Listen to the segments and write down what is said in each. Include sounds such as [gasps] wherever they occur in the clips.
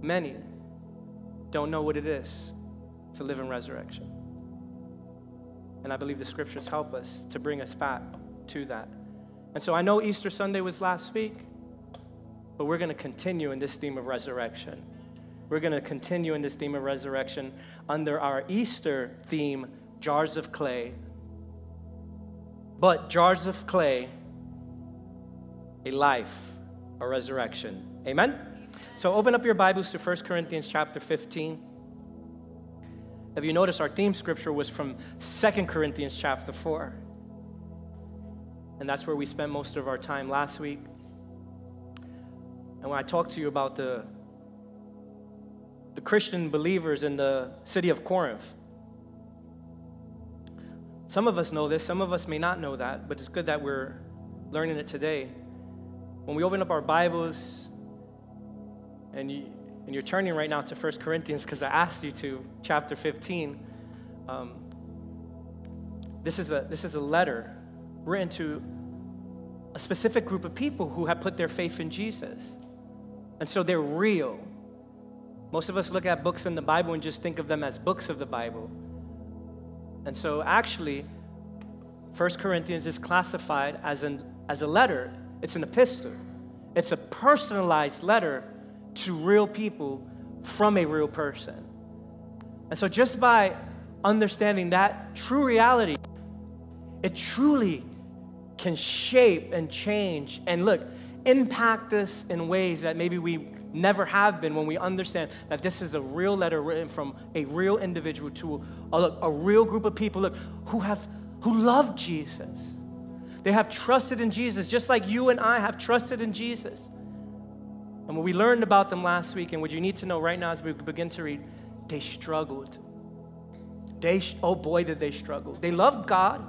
many don't know what it is to live in resurrection. And I believe the scriptures help us to bring us back to that. And so I know Easter Sunday was last week, but we're going to continue in this theme of resurrection. We're going to continue in this theme of resurrection under our Easter theme, Jars of Clay. But jars of clay, a life, a resurrection. Amen? So open up your Bibles to 1 Corinthians chapter 15. If you notice, our theme scripture was from 2 Corinthians chapter 4. And that's where we spent most of our time last week. And when I talked to you about the, the Christian believers in the city of Corinth, some of us know this, some of us may not know that, but it's good that we're learning it today. When we open up our Bibles, and, you, and you're turning right now to 1 Corinthians because I asked you to, chapter 15, um, this, is a, this is a letter written to a specific group of people who have put their faith in Jesus. And so they're real. Most of us look at books in the Bible and just think of them as books of the Bible. And so, actually, 1 Corinthians is classified as, an, as a letter, it's an epistle. It's a personalized letter to real people from a real person. And so, just by understanding that true reality, it truly can shape and change and look, impact us in ways that maybe we never have been when we understand that this is a real letter written from a real individual to a, a real group of people look, who have who love Jesus. They have trusted in Jesus, just like you and I have trusted in Jesus. And what we learned about them last week, and what you need to know right now as we begin to read, they struggled. They, oh boy, did they struggle. They loved God.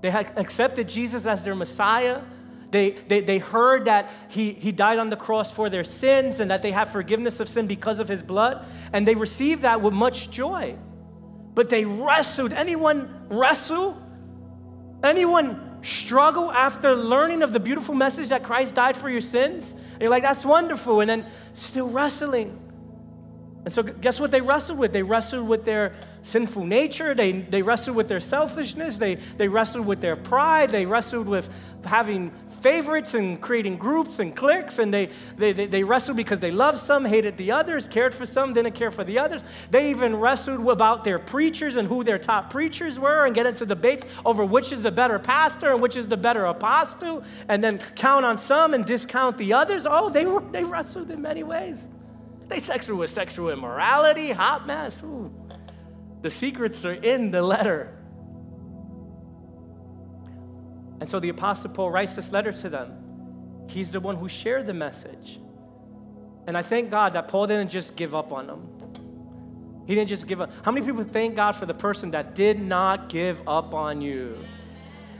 They had accepted Jesus as their Messiah. They, they, they heard that he, he died on the cross for their sins and that they have forgiveness of sin because of his blood. And they received that with much joy. But they wrestled. Anyone wrestle? Anyone struggle after learning of the beautiful message that Christ died for your sins? And you're like, that's wonderful. And then still wrestling. And so, guess what they wrestled with? They wrestled with their sinful nature. They, they wrestled with their selfishness. They, they wrestled with their pride. They wrestled with having favorites and creating groups and cliques, and they, they, they, they wrestled because they loved some, hated the others, cared for some, didn't care for the others. They even wrestled about their preachers and who their top preachers were and get into debates over which is the better pastor and which is the better apostle, and then count on some and discount the others. Oh, they, were, they wrestled in many ways. They sexual with sexual immorality, hot mess. Ooh. The secrets are in the letter. And so the Apostle Paul writes this letter to them. He's the one who shared the message. And I thank God that Paul didn't just give up on them. He didn't just give up. How many people thank God for the person that did not give up on you?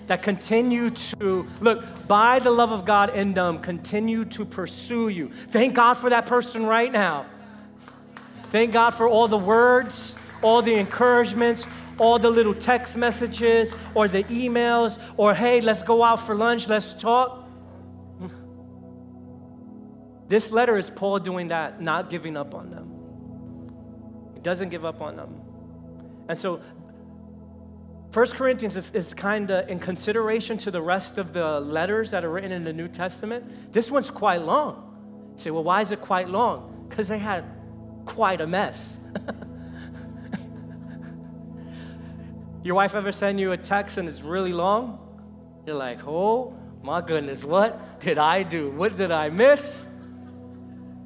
That continue to, look, by the love of God in them, continue to pursue you. Thank God for that person right now. Thank God for all the words, all the encouragements, all the little text messages or the emails or, hey, let's go out for lunch, let's talk. This letter is Paul doing that, not giving up on them. He doesn't give up on them. And so, 1 Corinthians is, is kind of in consideration to the rest of the letters that are written in the New Testament. This one's quite long. You say, well, why is it quite long? Because they had quite a mess. [laughs] Your wife ever send you a text and it's really long? You're like, oh my goodness, what did I do? What did I miss?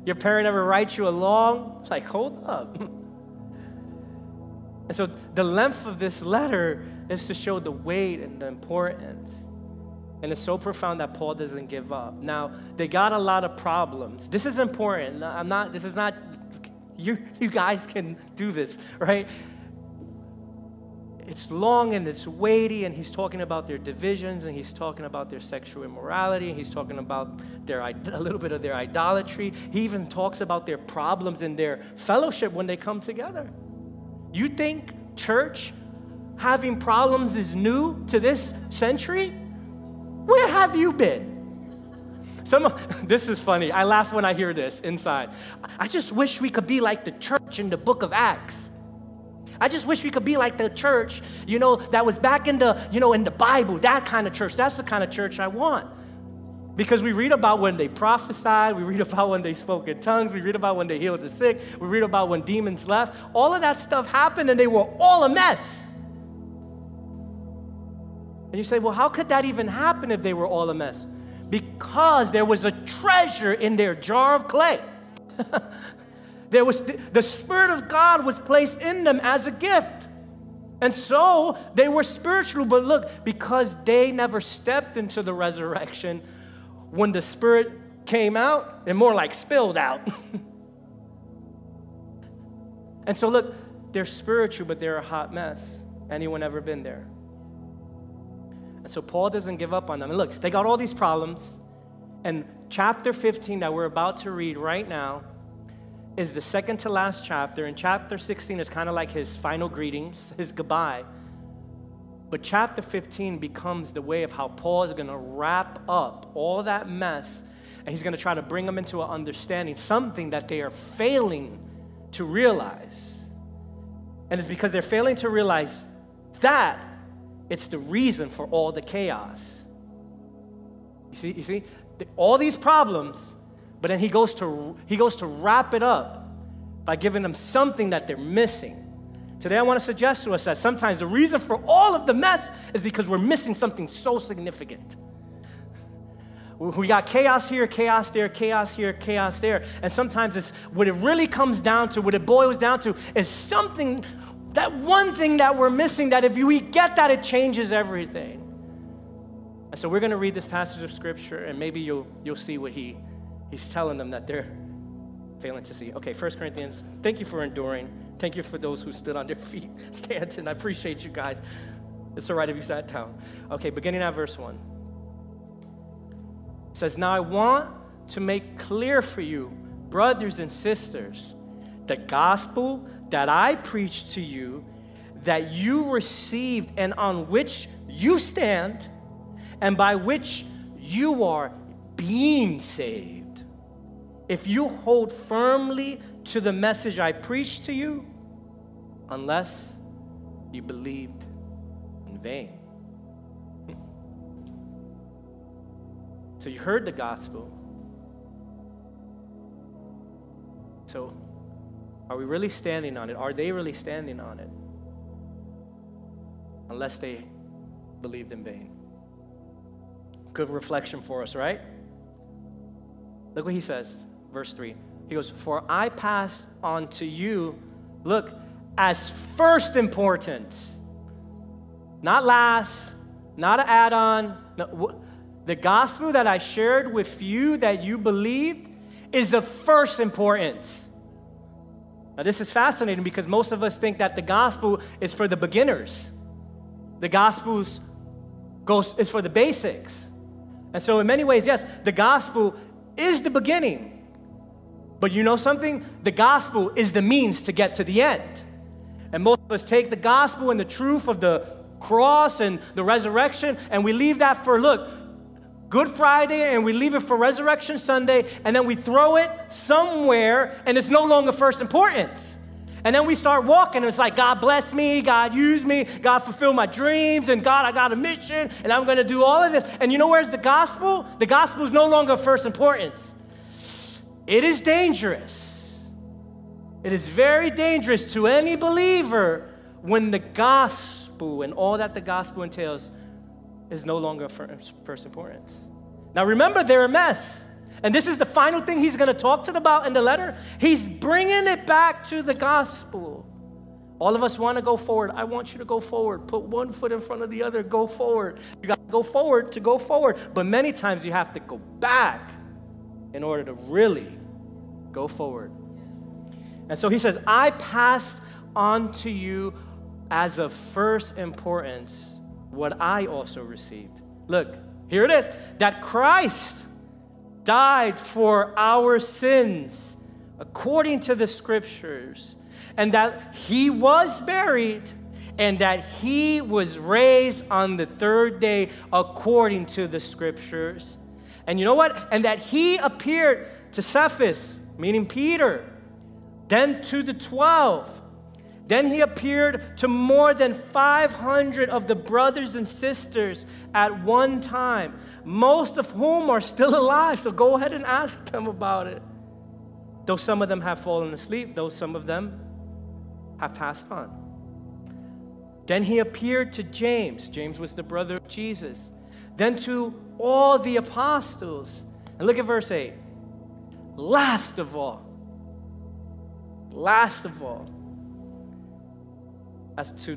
Your parent ever write you a long? It's like, hold up. [laughs] And so the length of this letter is to show the weight and the importance. And it's so profound that Paul doesn't give up. Now, they got a lot of problems. This is important. I'm not, this is not, you, you guys can do this, right? It's long and it's weighty, and he's talking about their divisions, and he's talking about their sexual immorality, and he's talking about their, a little bit of their idolatry. He even talks about their problems in their fellowship when they come together. You think church having problems is new to this century? Where have you been? Some of, [laughs] this is funny. I laugh when I hear this inside. I just wish we could be like the church in the book of Acts. I just wish we could be like the church, you know, that was back in the, you know, in the Bible, that kind of church. That's the kind of church I want. Because we read about when they prophesied, we read [laughs] about when they spoke in tongues, we read about when they healed the sick, we read about when demons left. All of that stuff happened and they were all a mess. And you say, well, how could that even happen if they were all a mess? Because there was a treasure in their jar of clay. [laughs] there was the, the Spirit of God was placed in them as a gift. And so they were spiritual, but look, because they never stepped into the resurrection, when the Spirit came out, and more like spilled out. [laughs] and so, look, they're spiritual, but they're a hot mess. Anyone ever been there? And so Paul doesn't give up on them. And look, they got all these problems. And chapter 15 that we're about to read right now is the second to last chapter. And chapter 16 is kind of like his final greetings, his goodbye. But chapter 15 becomes the way of how Paul is going to wrap up all that mess and he's going to try to bring them into an understanding, something that they are failing to realize. And it's because they're failing to realize that it's the reason for all the chaos. You see, you see, all these problems, but then he goes to he goes to wrap it up by giving them something that they're missing. Today I want to suggest to us that sometimes the reason for all of the mess is because we're missing something so significant. We got chaos here, chaos there, chaos here, chaos there. And sometimes it's what it really comes down to, what it boils down to, is something that one thing that we're missing, that if we get that, it changes everything. And so we're going to read this passage of scripture, and maybe you'll, you'll see what he, he's telling them that they're failing to see. Okay, First Corinthians, thank you for enduring. Thank you for those who stood on their [laughs] feet, Stanton. I appreciate you guys. It's all right if you sat down. Okay, beginning at verse 1. It says, Now I want to make clear for you, brothers and sisters, the gospel that I preached to you, that you received and on which you stand, and by which you are being saved. If you hold firmly to the message I preached to you, unless you believed in vain. [laughs] So you heard the gospel. So are we really standing on it? Are they really standing on it? Unless they believed in vain. Good reflection for us, right? Look what he says, verse 3. He goes, For I pass on to you, look, as first importance, not last, not an add on. No, the gospel that I shared with you that you believed is of first importance. Now, this is fascinating because most of us think that the gospel is for the beginners. The gospel goes, is for the basics. And so, in many ways, yes, the gospel is the beginning. But you know something? The gospel is the means to get to the end. And most of us take the gospel and the truth of the cross and the resurrection, and we leave that for, look, Good Friday and we leave it for Resurrection Sunday and then we throw it somewhere and it's no longer first importance. And then we start walking and it's like, God bless me, God use me, God fulfill my dreams, and God, I got a mission and I'm to do all of this. And you know where's the gospel? The gospel is no longer first importance. It is dangerous. It is very dangerous to any believer when the gospel and all that the gospel entails is no longer first, first importance. Now remember, they're a mess. And this is the final thing he's going to talk to them about in the letter. He's bringing it back to the gospel. All of us want to go forward. I want you to go forward. Put one foot in front of the other. Go forward. You got to go forward to go forward. But many times you have to go back in order to really go forward. And so he says, I pass on to you as of first importance what I also received. Look, here it is that Christ died for our sins according to the scriptures, and that he was buried, and that he was raised on the third day according to the scriptures, And you know what? And that he appeared to Cephas, meaning Peter, then to the 12. Then he appeared to more than 500 of the brothers and sisters at one time, most of whom are still [laughs] alive. So go ahead and ask them about it. Though some of them have fallen asleep, though some of them have passed on. Then he appeared to James. James was the brother of Jesus. Then to all the apostles. And look at verse 8. Last of all, last of all, as, to,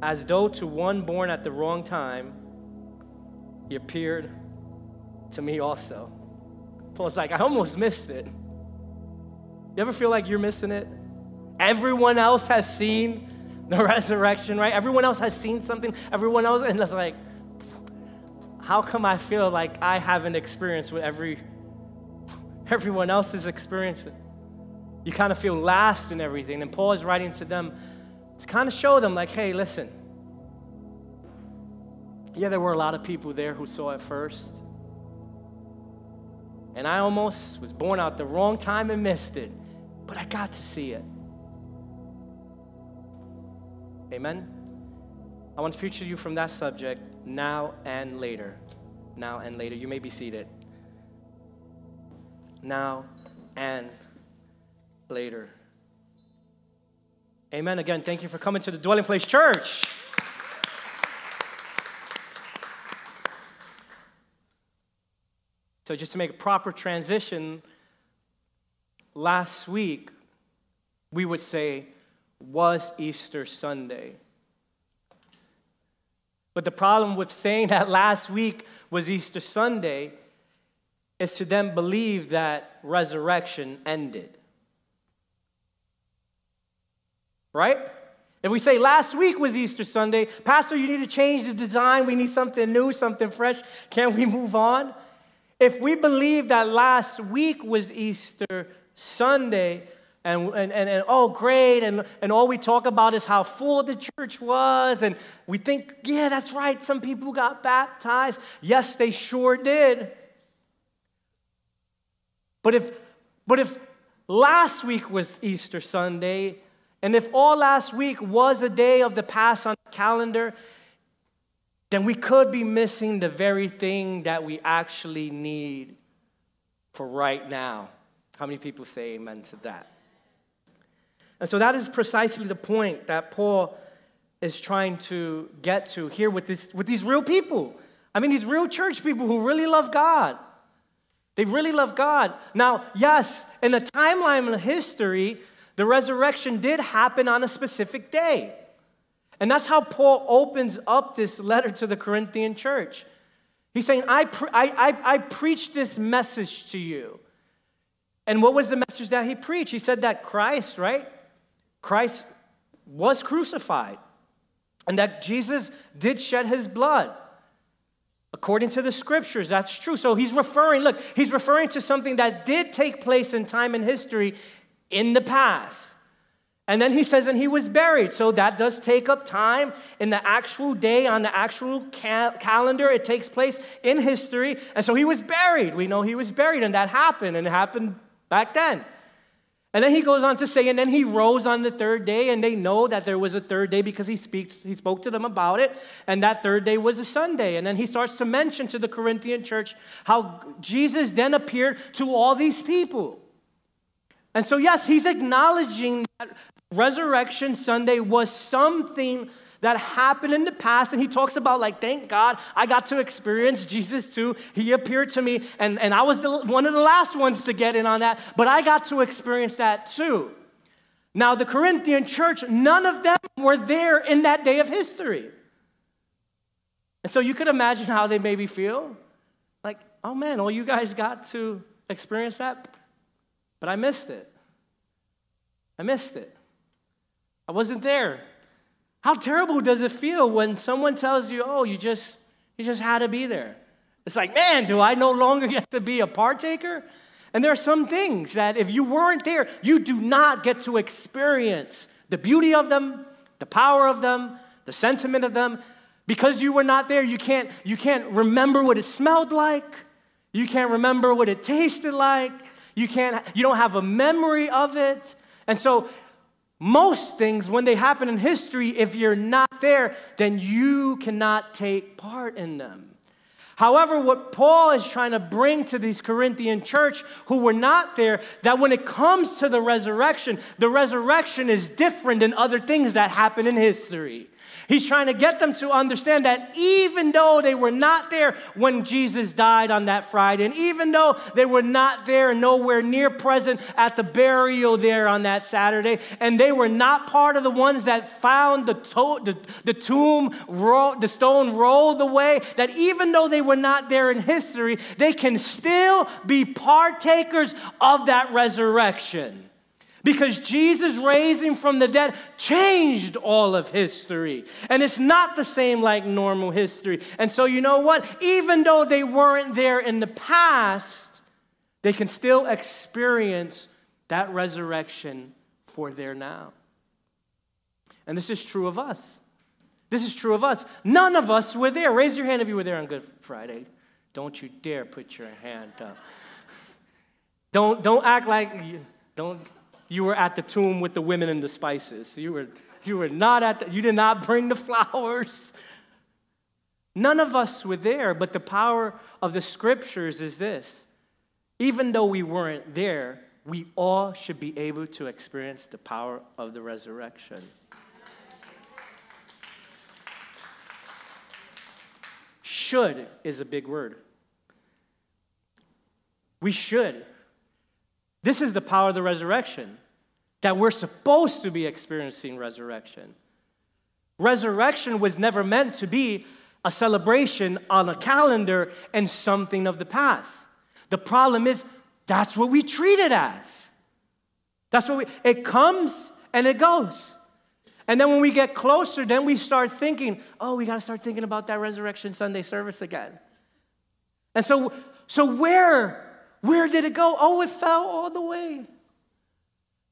as though to one born at the wrong time, he appeared to me also. Paul's like, I almost missed it. You ever feel like you're missing it? Everyone else has seen the [laughs] resurrection, right? Everyone else has seen something. Everyone else, and it's like, how come I feel like I haven't experienced what every everyone else is experiencing? You kind of feel last in everything. And Paul is writing to them to kind of show them, like, hey, listen. Yeah, there were a lot of people there who saw it first. And I almost was born out the wrong time and missed it, but I got to see it. Amen? I want to to you from that subject now and later. Now and later. You may be seated. Now and later. Amen. Again, thank you for coming to the Dwelling Place Church. So, just to make a proper transition, last week we would say was Easter Sunday. But the problem with saying that last week was Easter Sunday is to then believe that resurrection ended. Right? If we say last week was Easter Sunday, Pastor, you need to change the design. We need something new, something fresh. Can we move on? If we believe that last week was Easter Sunday, and, and, and, and, oh, great, and, and all we talk about is how full the church was, and we think, yeah, that's right, some people got baptized. Yes, they sure did. But if, but if last week was Easter Sunday, and if all last week was a day of the past on the calendar, then we could be missing the very thing that we actually need for right now. How many people say amen to that? And so that is precisely the point that Paul is trying to get to here with, this, with these real people. I mean, these real church people who really love God. They really love God. Now, yes, in the timeline of history, the resurrection did happen on a specific day. And that's how Paul opens up this letter to the Corinthian church. He's saying, I, pre- I, I, I preached this message to you. And what was the message that he preached? He said that Christ, right? Christ was crucified and that Jesus did shed his blood. According to the scriptures, that's true. So he's referring, look, he's referring to something that did take place in time and history in the past. And then he says, and he was buried. So that does take up time in the actual day, on the actual ca- calendar. It takes place in history. And so he was buried. We know he was buried, and that happened, and it happened back then. And then he goes on to say, and then he rose on the third day, and they know that there was a third day because he speaks, he spoke to them about it, and that third day was a Sunday. And then he starts to mention to the Corinthian church how Jesus then appeared to all these people. And so, yes, he's acknowledging that Resurrection Sunday was something that happened in the past. And he talks about, like, thank God I got to experience Jesus too. He appeared to me, and, and I was the, one of the last ones to get in on that, but I got to experience that too. Now, the Corinthian church, none of them were there in that day of history. And so you could imagine how they maybe feel. Like, oh man, all you guys got to experience that, but I missed it. I missed it. I wasn't there. How terrible does it feel when someone tells you, "Oh, you just you just had to be there." It's like, "Man, do I no longer [laughs] get to be a partaker?" And there are some things that if you weren't there, you do not get to experience the beauty of them, the power of them, the sentiment of them. Because you were not there, you can't, you can't remember what it smelled like. You can't remember what it tasted like. You, can't, you don't have a memory of it. And so, most things, when they happen in history, if you're not there, then you cannot take part in them. However, what Paul is trying to bring to these Corinthian church who were not there, that when it comes to the resurrection, the resurrection is different than other things that happen in history. He's trying to get them to understand that even though they were not there when Jesus died on that Friday, and even though they were not there, nowhere near present at the burial there on that Saturday, and they were not part of the ones that found the, to- the, the tomb, ro- the stone rolled away, that even though they were not there in history, they can still be partakers of that resurrection. Because Jesus raising from the dead changed all of history. And it's not the same like normal history. And so, you know what? Even though they weren't there in the past, they can still experience that resurrection for their now. And this is true of us. This is true of us. None of us were there. Raise your hand if you were there on Good Friday. Don't you dare put your hand up. Don't, don't act like you, don't you were at the tomb with the women and the spices. You were, you were not at the, you did not bring the [laughs] flowers. None of us were there, but the power of the scriptures is this. Even though we weren't there, we all should be able to experience the power of the resurrection. Should is a big word. We should. This is the power of the resurrection, that we're supposed to be experiencing resurrection. Resurrection was never meant to be a celebration on a calendar and something of the past. The problem is that's what we treat it as. That's what we, it comes and it goes. And then when we get closer, then we start thinking, oh, we got to start thinking about that Resurrection Sunday service again. And so, so where where did it go? Oh, it fell all the way.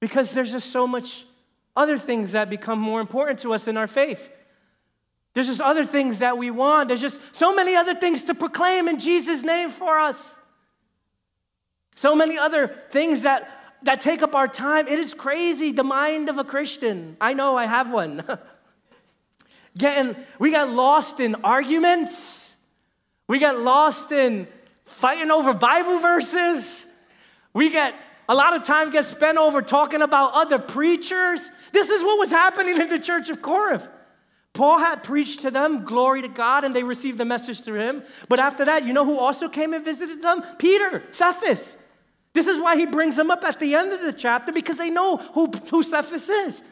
Because there's just so much other things that become more important to us in our faith. There's just other things that we want. There's just so many other things to proclaim in Jesus' name for us. So many other things that, that take up our time. It is crazy, the mind of a Christian. I know I have one. [laughs] Getting, we got lost in arguments. We got lost in fighting over Bible verses. We get a lot of time gets spent over talking about other preachers. This is what was happening in the church of Corinth. Paul had preached to them, glory to God, and they received the message through him. But after that, you know who also came and visited them? Peter, Cephas. This is why he brings them up at the end of the chapter because they know who, who Cephas is.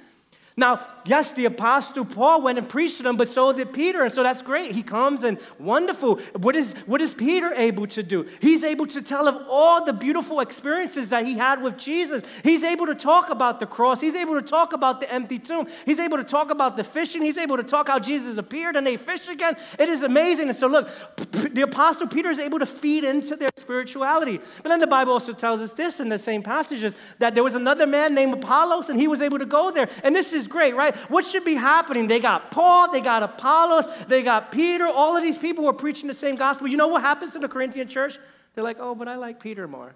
Now, yes, the apostle Paul went and preached to them, but so did Peter, and so that's great. He comes and wonderful. What is, what is Peter able to do? He's able to tell of all the beautiful experiences that he had with Jesus. He's able to talk about the cross. He's able to talk about the empty tomb. He's able to talk about the fishing. He's able to talk how Jesus appeared and they fish again. It is amazing. And so, look, the apostle Peter is able to feed into their spirituality. But then the Bible also tells us this in the same passages that there was another man named Apollos, and he was able to go there. And this is is great, right? What should be happening? They got Paul, they got Apollos, they got Peter. All of these people were preaching the same gospel. You know what happens in the Corinthian church? They're like, oh, but I like Peter more.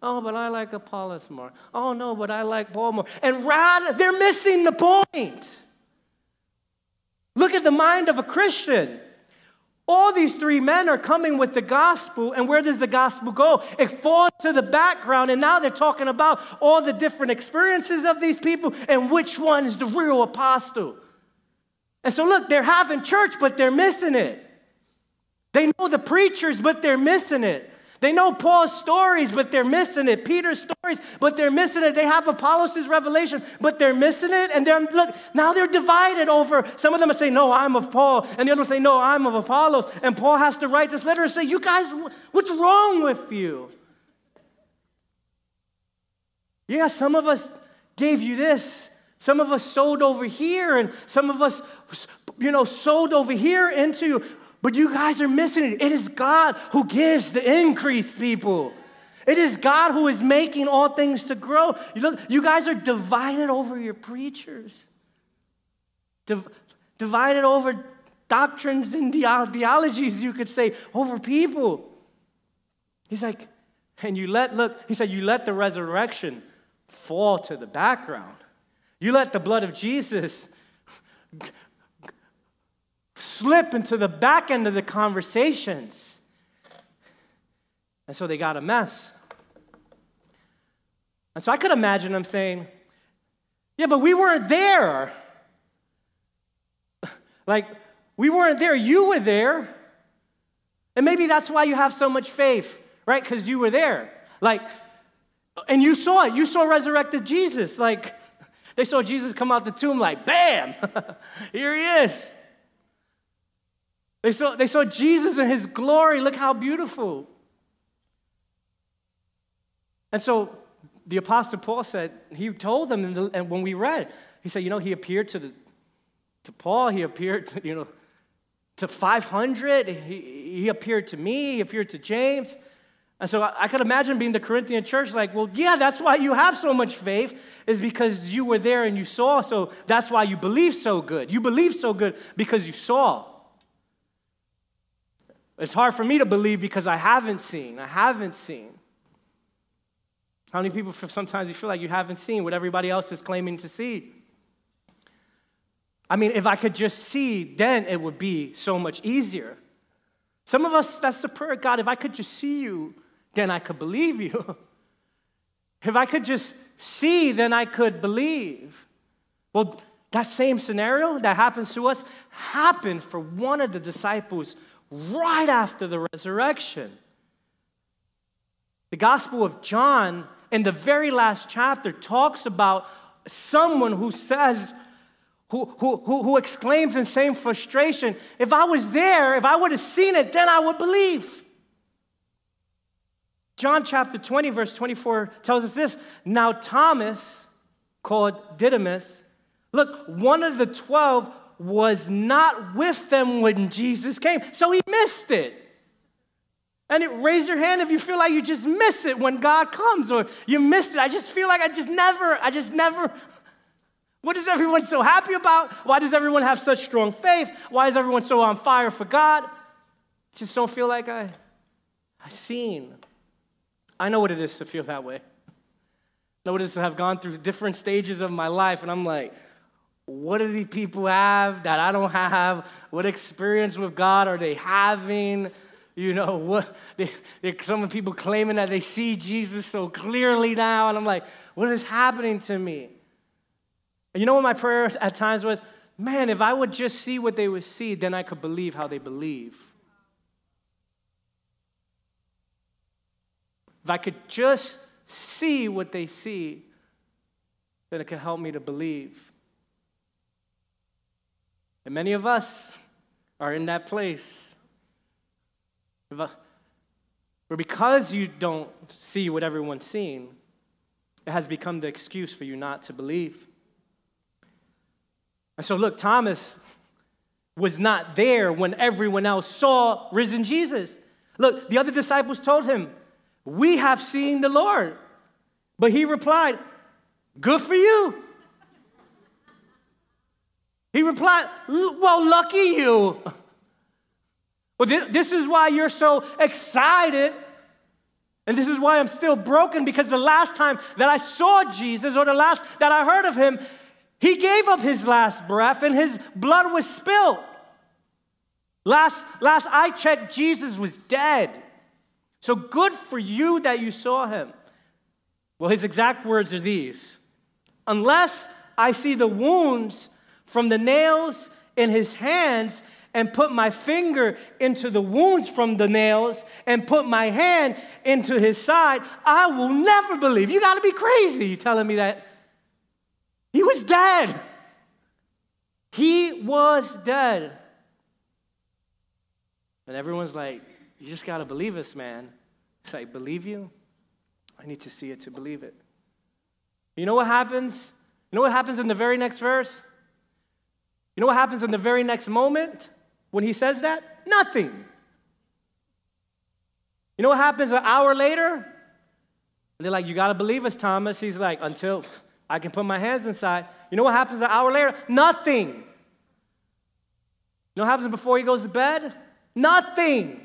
Oh, but I like Apollos more. Oh, no, but I like Paul more. And rather, they're missing the point. Look at the mind of a Christian. All these three men are coming with the gospel, and where does the gospel go? It falls to the background, and now they're talking about all the different experiences of these people and which one is the real apostle. And so, look, they're having church, but they're missing it. They know the preachers, but they're missing it. They know Paul's stories, but they're missing it. Peter's stories, but they're missing it. They have Apollos' revelation, but they're missing it. And they're look, now they're divided over. Some of them say, No, I'm of Paul. And the others say, No, I'm of Apollos. And Paul has to write this letter and say, You guys, what's wrong with you? Yeah, some of us gave you this. Some of us sold over here, and some of us, you know, sold over here into but you guys are missing it. It is God who gives the increase, people. It is God who is making all things to grow. You, look, you guys are divided over your preachers, Div- divided over doctrines and uh, theologies, you could say, over people. He's like, and you let, look, he said, you let the resurrection fall to the background. You let the blood of Jesus slip into the back end of the conversations. And so they got a mess. And so I could imagine them saying, Yeah, but we weren't there. [laughs] like, we weren't there. You were there. And maybe that's why you have so much faith, right? Because you were there. Like, and you saw it. You saw resurrected Jesus. Like, [laughs] they saw Jesus come out the tomb, like, bam, [laughs] here he is. They saw, they saw Jesus in his glory. Look how beautiful. And so the Apostle Paul said, he told them, and when we read, he said, you know, he appeared to, the, to Paul, he appeared to, you know, to 500, he, he appeared to me, he appeared to James. And so I, I could imagine being the Corinthian church like, well, yeah, that's why you have so much faith, is because you were there and you saw, so that's why you believe so good. You believe so good because you saw. It's hard for me to believe because I haven't seen. I haven't seen. How many people sometimes you feel like you haven't seen what everybody else is claiming to see? I mean, if I could just see, then it would be so much easier. Some of us, that's the prayer God, if I could just see you, then I could believe you. [laughs] if I could just see, then I could believe. Well, that same scenario that happens to us happened for one of the disciples right after the resurrection. The Gospel of John, in the very last chapter, talks about someone who says, who, who, who, who exclaims in same frustration, if I was there, if I would have seen it, then I would believe. John chapter 20, verse 24 tells us this Now Thomas, called Didymus, look, one of the 12 was not with them when Jesus came. So he missed it. And it, raise your hand if you feel like you just miss it when God comes or you missed it. I just feel like I just never, I just never. What is everyone so happy about? Why does everyone have such strong faith? Why is everyone so on fire for God? Just don't feel like I, I seen. I know what it is to feel that way. I know what it is to have gone through different stages of my life, and I'm like, what do these people have that I don't have? What experience with God are they having? You know, what they, they, some of people claiming that they see Jesus so clearly now, and I'm like, what is happening to me? And you know what my prayer at times was? Man, if I would just see what they would see, then I could believe how they believe. If I could just see what they see, then it could help me to believe. And many of us are in that place. Where because you don't see what everyone's seeing, it has become the excuse for you not to believe. And so, look, Thomas was not there when everyone else saw risen Jesus. Look, the other disciples told him, We have seen the Lord. But he replied, Good for you. He replied, Well, lucky you. Well, this is why you're so excited. And this is why I'm still broken because the last time that I saw Jesus or the last that I heard of him, he gave up his last breath and his blood was spilled. Last, last I checked, Jesus was dead. So good for you that you saw him. Well, his exact words are these Unless I see the wounds from the nails in his hands and put my finger into the wounds from the nails and put my hand into his side, I will never believe. You got to be crazy. Telling me that he was dead. He was dead. And everyone's like, you just got to believe this, man. It's like, believe you? I need to see it to believe it. You know what happens? You know what happens in the very next verse? You know what happens in the very next moment when he says that? Nothing. You know what happens an hour later? They're like, You got to believe us, Thomas. He's like, Until I can put my hands inside. You know what happens an hour later? Nothing. You know what happens before he goes to bed? Nothing.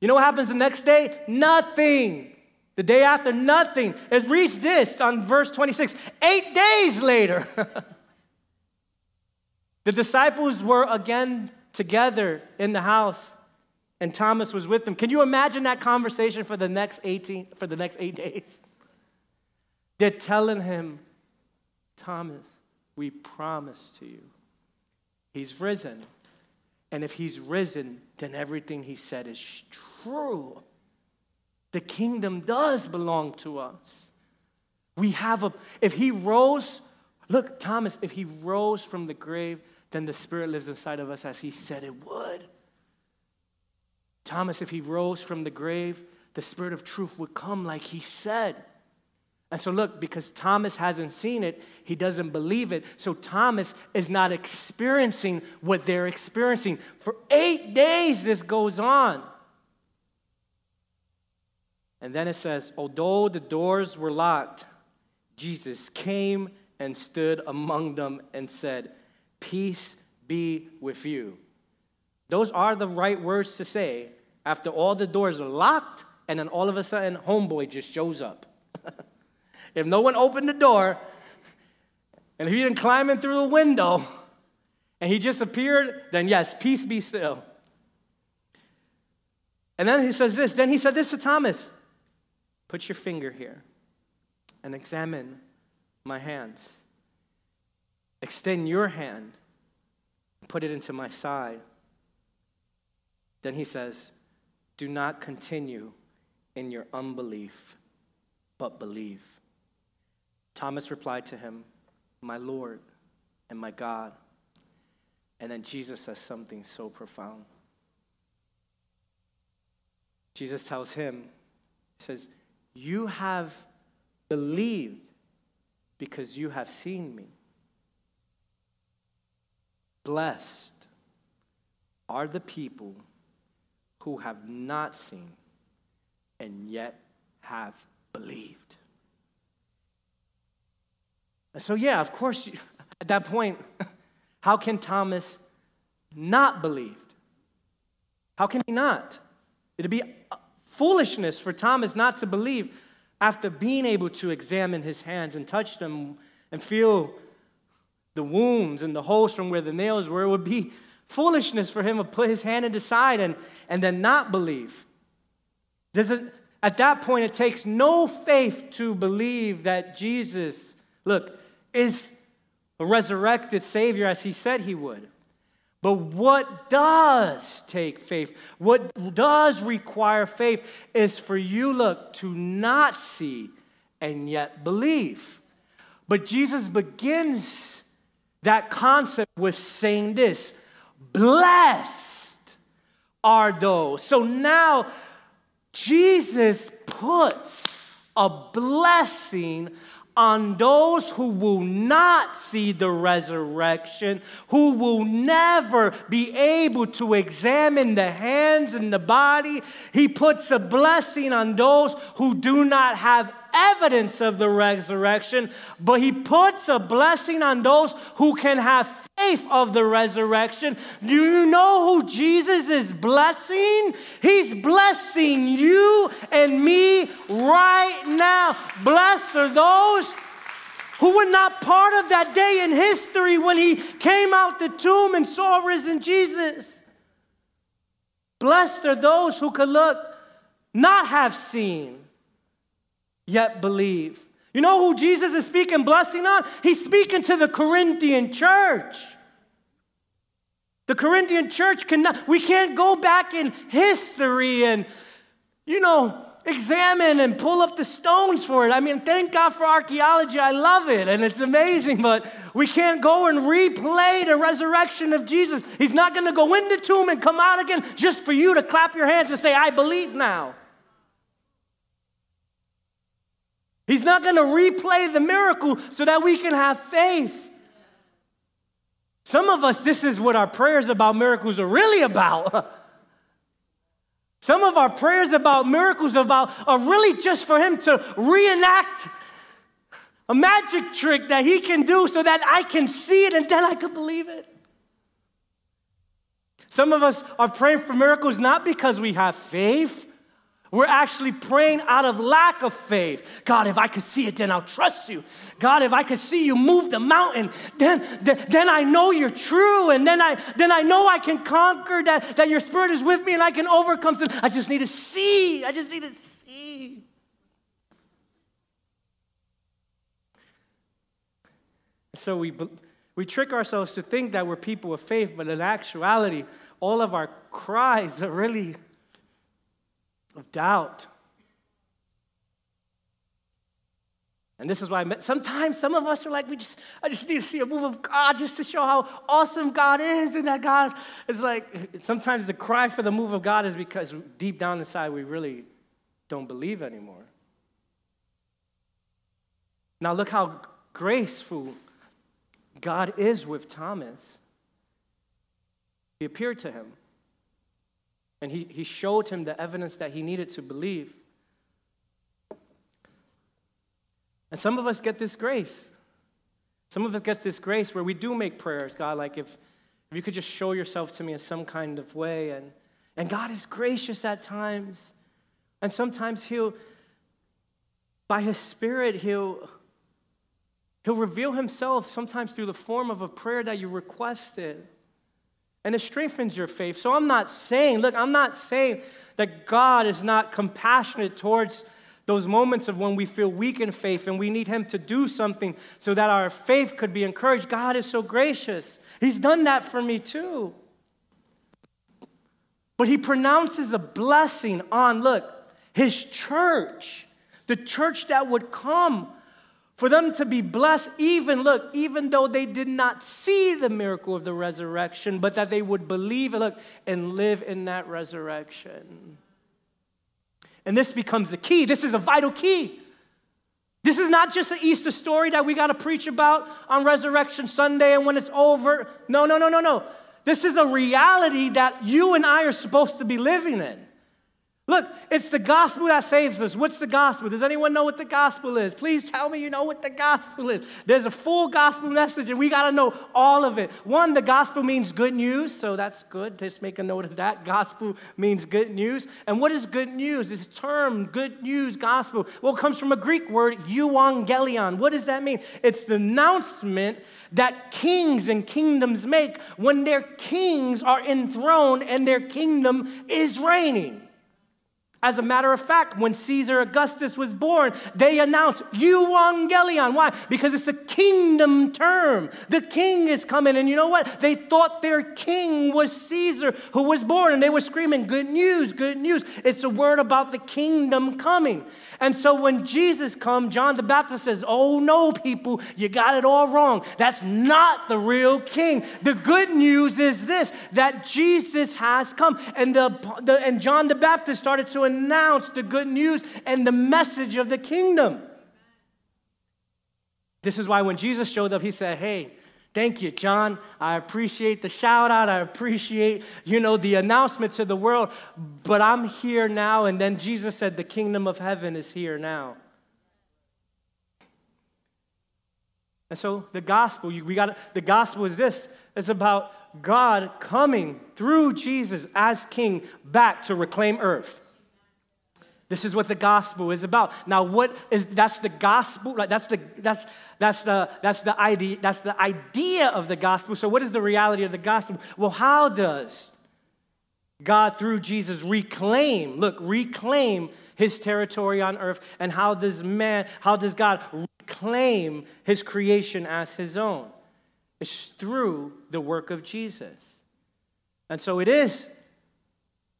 You know what happens the next day? Nothing. The day after, nothing. It reads this on verse 26 eight days later. [laughs] the disciples were again together in the house, and Thomas was with them. Can you imagine that conversation for the next 18, for the next eight days? They're telling him, Thomas, we promise to you, he's risen. And if he's risen, then everything he said is true. The kingdom does belong to us. We have a, if he rose, look, Thomas, if he rose from the grave, then the Spirit lives inside of us as he said it would. Thomas, if he rose from the grave, the Spirit of truth would come like he said. And so, look, because Thomas hasn't seen it, he doesn't believe it. So, Thomas is not experiencing what they're experiencing. For eight days, this goes on. And then it says, although the doors were locked, Jesus came and stood among them and said, Peace be with you. Those are the right words to say after all the doors are locked, and then all of a sudden, homeboy just shows up. [laughs] If no one opened the door, and if he didn't climb in through the window, and he just appeared, then yes, peace be still. And then he says this, then he said this to Thomas Put your finger here and examine my hands. Extend your hand, put it into my side. Then he says, Do not continue in your unbelief, but believe. Thomas replied to him, My Lord and my God. And then Jesus says something so profound. Jesus tells him, He says, You have believed because you have seen me. Blessed are the people who have not seen and yet have believed. So, yeah, of course, [laughs] at that point, [laughs] how can Thomas not believe? How can he not? It'd be uh, foolishness for Thomas not to believe after being able to examine his hands and touch them and feel the wounds and the holes from where the nails were. It would be foolishness for him to put his hand in the side and, and then not believe. There's a, at that point, it takes no faith to believe that Jesus, look, is a resurrected Savior as he said he would. But what does take faith, what does require faith, is for you, look, to not see and yet believe. But Jesus begins that concept with saying this Blessed are those. So now Jesus puts a blessing on those who will not see the resurrection, who will never be able to examine the hands and the body. He puts a blessing on those who do not have evidence of the resurrection, but he puts a blessing on those who can have faith of the resurrection. Do you know who Jesus is blessing? He's blessing you and me right now. Blessed are those who were not part of that day in history when he came out the tomb and saw risen Jesus. Blessed are those who could look, not have seen, yet believe. You know who Jesus is speaking blessing on? He's speaking to the Corinthian church. The Corinthian church cannot, we can't go back in history and, you know, examine and pull up the stones for it. I mean, thank God for archaeology. I love it and it's amazing, but we can't go and replay the resurrection of Jesus. He's not going to go in the tomb and come out again just for you to clap your hands and say, I believe now. He's not going to replay the miracle so that we can have faith. Some of us, this is what our prayers about miracles are really about. [laughs] Some of our prayers about miracles about are really just for him to reenact a magic trick that he can do so that I can see it and then I can believe it. Some of us are praying for miracles not because we have faith. We're actually praying out of lack of faith. God, if I could see it, then I'll trust you. God, if I could see you move the mountain, then, then, then I know you're true. And then I, then I know I can conquer that, that your spirit is with me and I can overcome sin. I just need to see. I just need to see. So we, we trick ourselves to think that we're people of faith, but in actuality, all of our cries are really of doubt. And this is why sometimes some of us are like, we just, I just need to see a move of God just to show how awesome God is. And that God is like, sometimes the cry for the move of God is because deep down inside we really don't believe anymore. Now, look how graceful God is with Thomas. He appeared to him. And he, he showed him the evidence that he needed to believe. And some of us get this grace. Some of us get this grace where we do make prayers, God, like if, if you could just show yourself to me in some kind of way. And, and God is gracious at times. And sometimes He'll, by His Spirit, He'll, He'll reveal Himself sometimes through the form of a prayer that you requested and it strengthens your faith. So I'm not saying, look, I'm not saying that God is not compassionate towards those moments of when we feel weak in faith and we need Him to do something so that our faith could be encouraged. God is so gracious. He's done that for me too. But He pronounces a blessing on, look, His church, the church that would come for them to be blessed, even, look, even though they did not see the miracle of the resurrection, but that they would believe, look, and live in that resurrection. And this becomes the key. This is a vital key. This is not just an Easter story that we got to preach about on Resurrection Sunday and when it's over. No, no, no, no, no. This is a reality that you and I are supposed to be living in. Look, it's the gospel that saves us. What's the gospel? Does anyone know what the gospel is? Please tell me you know what the gospel is. There's a full gospel message, and we got to know all of it. One, the gospel means good news, so that's good. Just make a note of that. Gospel means good news. And what is good news? This term, good news, gospel, well, it comes from a Greek word, euangelion. What does that mean? It's the announcement that kings and kingdoms make when their kings are enthroned and their kingdom is reigning. As a matter of fact, when Caesar Augustus was born, they announced euangelion. Why? Because it's a kingdom term. The king is coming. And you know what? They thought their king was Caesar who was born. And they were screaming, Good news, good news. It's a word about the kingdom coming. And so when Jesus comes, John the Baptist says, Oh no, people, you got it all wrong. That's not the real king. The good news is this that Jesus has come. And, the, the and John the Baptist started to announce the good news and the message of the kingdom. This is why when Jesus showed up, he said, Hey, Thank you, John. I appreciate the shout out. I appreciate, you know, the announcement to the world. But I'm here now. And then Jesus said, The kingdom of heaven is here now. And so the gospel, we got the gospel is this. It's about God coming through Jesus as king back to reclaim earth. This is what the gospel is about. Now, what is that's the gospel? Right? That's the that's that's the that's the idea that's the idea of the gospel. So, what is the reality of the gospel? Well, how does God through Jesus reclaim? Look, reclaim His territory on earth, and how does man? How does God reclaim His creation as His own? It's through the work of Jesus, and so it is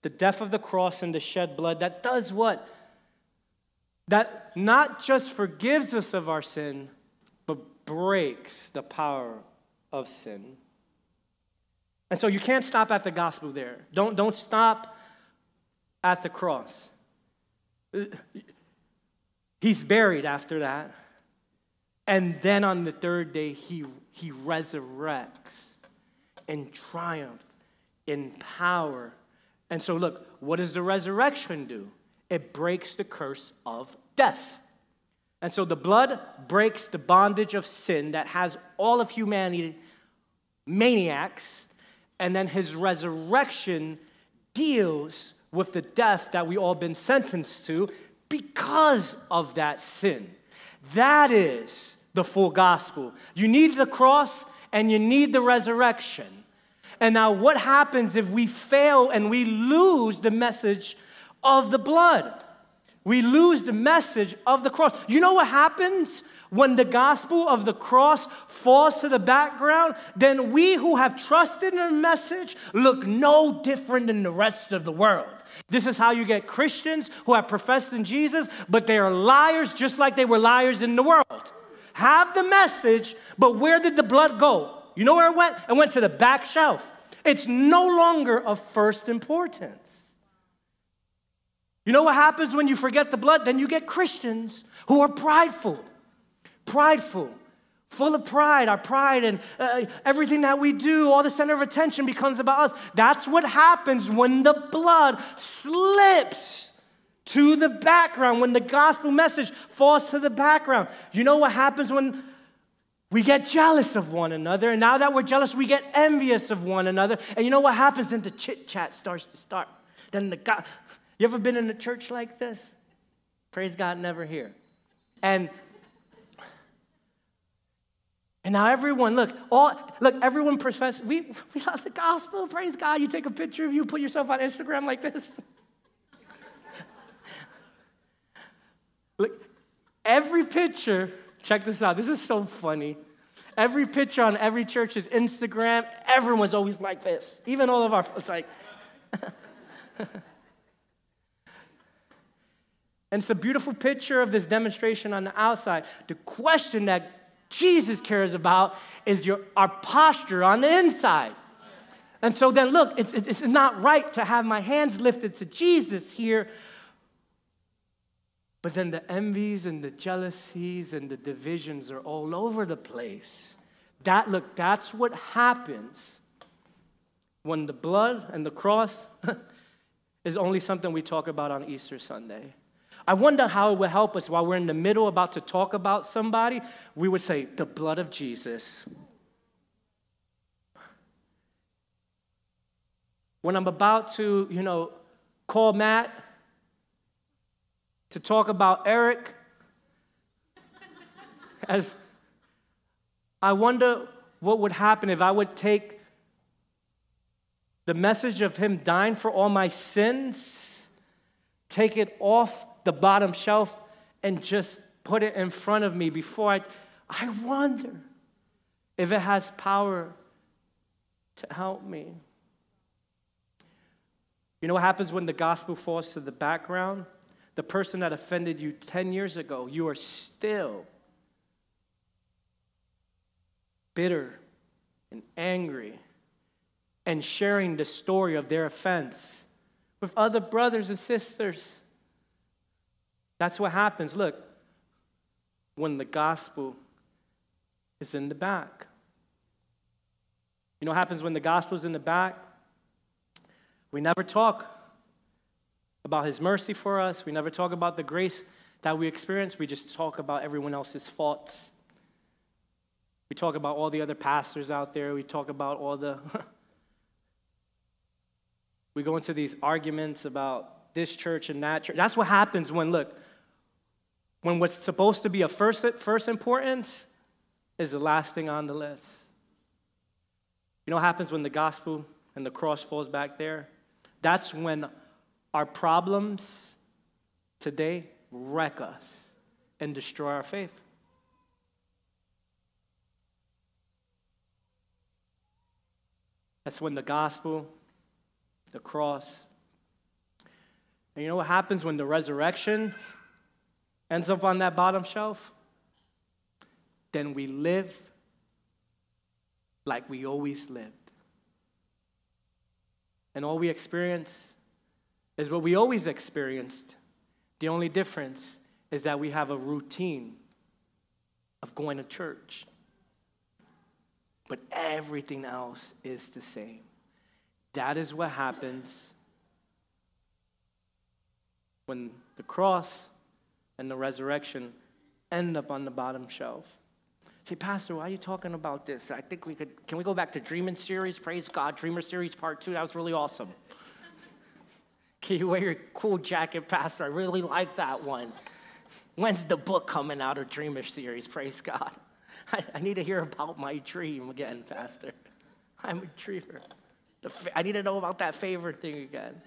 the death of the cross and the shed blood that does what? That not just forgives us of our sin, but breaks the power of sin. And so you can't stop at the gospel there. Don't, don't stop at the cross. He's buried after that. And then on the third day, he, he resurrects in triumph, in power, and so, look, what does the resurrection do? It breaks the curse of death. And so the blood breaks the bondage of sin that has all of humanity maniacs And then his resurrection deals with the death that we all been sentenced to because of that sin. That is the full gospel. You need the cross and you need the resurrection. And now, what happens if we fail and we lose the message of the blood? We lose the message of the cross. You know what happens when the gospel of the cross falls to the background? Then we who have trusted in the message look no different than the rest of the world. This is how you get Christians who have professed in Jesus, but they are liars just like they were liars in the world. Have the message, but where did the blood go? You know where it went? It went to the back shelf. It's no longer of first importance. You know what happens when you forget the blood? Then you get Christians who are prideful, prideful, full of pride. Our pride and uh, everything that we do, all the center of attention becomes about us. That's what happens when the blood slips to the background, when the gospel message falls to the background. You know what happens when we get jealous of one another, and now that we're jealous, we get envious of one another. And you know what happens? Then the chit chat starts to start. Then the God, you ever been in a church like this? Praise God, never here. And and now everyone, look, all look, everyone profess we we love the gospel. Praise God. You take a picture of you, put yourself on Instagram like this. [laughs] look, every picture, check this out. This is so funny. Every picture on every church's Instagram, everyone's always like this. Even all of our, it's like, [laughs] And it's a beautiful picture of this demonstration on the outside. The question that Jesus cares about is your, our posture on the inside. And so then, look, it's, it's not right to have my hands lifted to Jesus here. But then the envies and the jealousies and the divisions are all over the place. That, look, that's what happens when the blood and the cross [laughs] is only something we talk about on Easter Sunday. I wonder how it would help us while we're in the middle about to talk about somebody. We would say, the blood of Jesus. When I'm about to, you know, call Matt to talk about Eric, as I wonder what would happen if I would take the message of him dying for all my sins, take it off the bottom shelf and just put it in front of me before I. I wonder if it has power to help me. You know what happens when the gospel falls to the background? The person that offended you 10 years ago, you are still bitter and angry and sharing the story of their offense with other brothers and sisters. That's what happens. Look, when the gospel is in the back. You know what happens when the gospel is in the back? We never talk about his mercy for us. We never talk about the grace that we experience. We just talk about everyone else's faults. We talk about all the other pastors out there. We talk about all the. [laughs] we go into these arguments about this church and that church. That's what happens when, look, when what's supposed to be a first, first importance is the last thing on the list. You know what happens when the gospel and the cross falls back there? That's when our problems today wreck us and destroy our faith. That's when the gospel, the cross, and you know what happens when the resurrection ends up on that bottom shelf, then we live like we always lived. And all we experience is what we always experienced. The only difference is that we have a routine of going to church. But everything else is the same. That is what happens when the cross and the resurrection end up on the bottom shelf. Say, Pastor, why are you talking about this? I think we could, can we go back to Dreaming series? Praise God, Dreamer series part two. That was really awesome. Can you wear your cool jacket, Pastor? I really like that one. When's the book coming out of Dreamer series? Praise God. I, I need to hear about my dream again, Pastor. I'm a dreamer. I need to know about that favor thing again.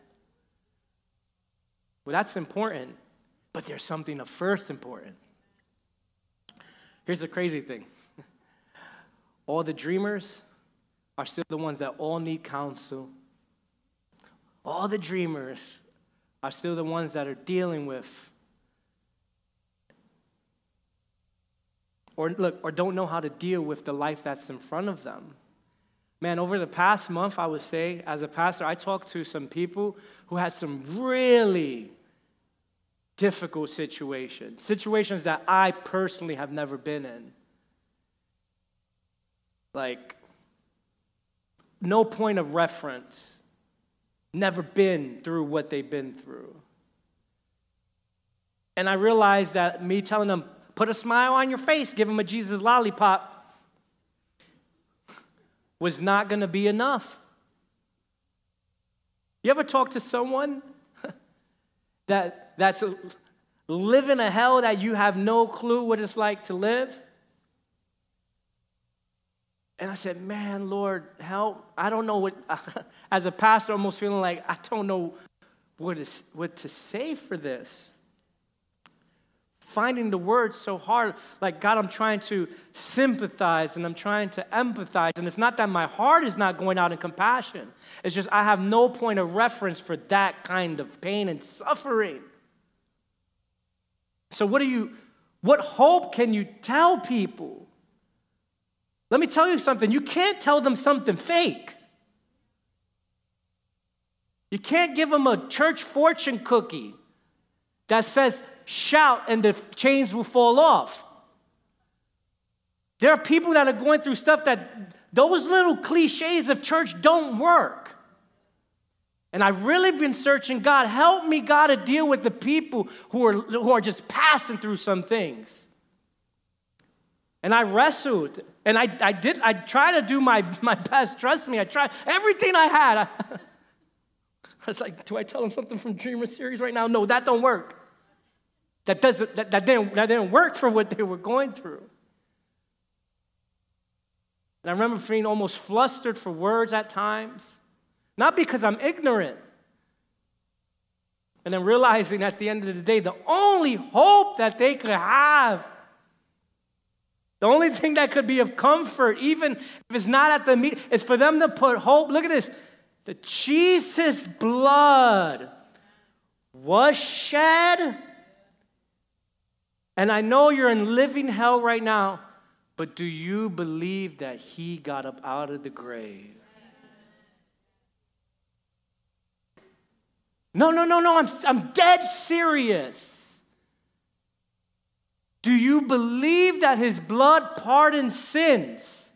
Well, that's important, but there's something of first important. Here's the crazy thing [laughs] all the dreamers are still the ones that all need counsel. All the dreamers are still the ones that are dealing with or look or don't know how to deal with the life that's in front of them. Man, over the past month, I would say, as a pastor, I talked to some people who had some really difficult situations, situations that I personally have never been in. Like, no point of reference, never been through what they've been through. And I realized that me telling them, put a smile on your face, give them a Jesus lollipop, was not going to be enough. You ever talk to someone [laughs] that, that's living a hell that you have no clue what it's like to live? And I said, Man, Lord, help. I don't know what, [laughs] as a pastor, almost feeling like I don't know what, is, what to say for this finding the words so hard. Like, God, I'm trying to sympathize and I'm trying to empathize. And it's not that my heart is not going out in compassion, it's just I have no point of reference for that kind of pain and suffering. So, what do you, what hope can you tell people? Let me tell you something. You can't tell them something fake. You can't give them a church fortune cookie that says, shout and the chains will fall off. There are people that are going through stuff that those little cliches of church don't work. And I've really been searching God, help me, God, to deal with the people who are, who are just passing through some things. And I wrestled, and I, I did, I tried to do my, [laughs] my best. Trust me, I tried everything I had. I, [laughs] I was like, do I tell them something from Dreamer series right now? No, that don't work. That, doesn't, that, that, didn't, that didn't work for what they were going through. And I remember feeling almost flustered for words at times, not because I'm ignorant. And then realizing at the end of the day, the only hope that they could have, the only thing that could be of comfort, even if it's not at the meet, is for them to put hope. Look at this. The Jesus' blood was shed and I know you're in living hell right now, but do you believe that he got up out of the grave? No, no, no, no, I'm, I'm dead serious. Do you believe that his blood pardons sins?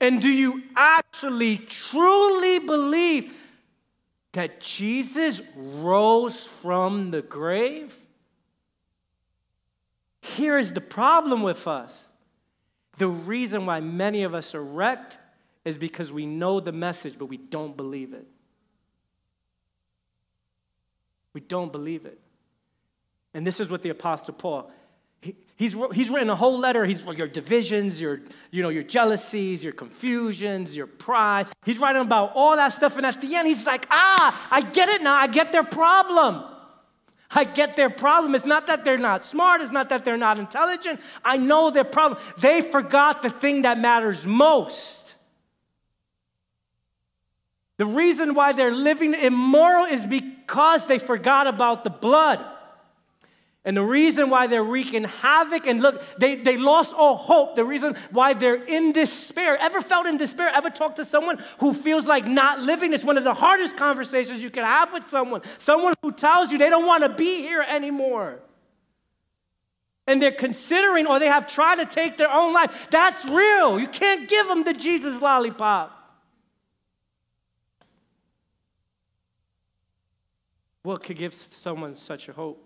And do you actually truly believe that Jesus rose from the grave? Here is the problem with us. The reason why many of us are wrecked is because we know the message, but we don't believe it. We don't believe it. And this is what the Apostle Paul, he's, he's written a whole letter. He's your divisions, your, you know, your jealousies, your confusions, your pride. He's writing about all that stuff. And at the end, he's like, ah, I get it now. I get their problem. I get their problem. It's not that they're not smart, it's not that they're not intelligent. I know their problem. They forgot the thing that matters most. The reason why they're living immoral is because they forgot about the blood. And the reason why they're wreaking havoc, and look, they, they lost all hope. The reason why they're in despair. Ever felt in despair? Ever talked to someone who feels like not living? It's one of the hardest conversations you can have with someone. Someone who tells you they don't want to be here anymore. And they're considering or they have tried to take their own life. That's real. You can't give them the Jesus lollipop. What could give someone such a hope?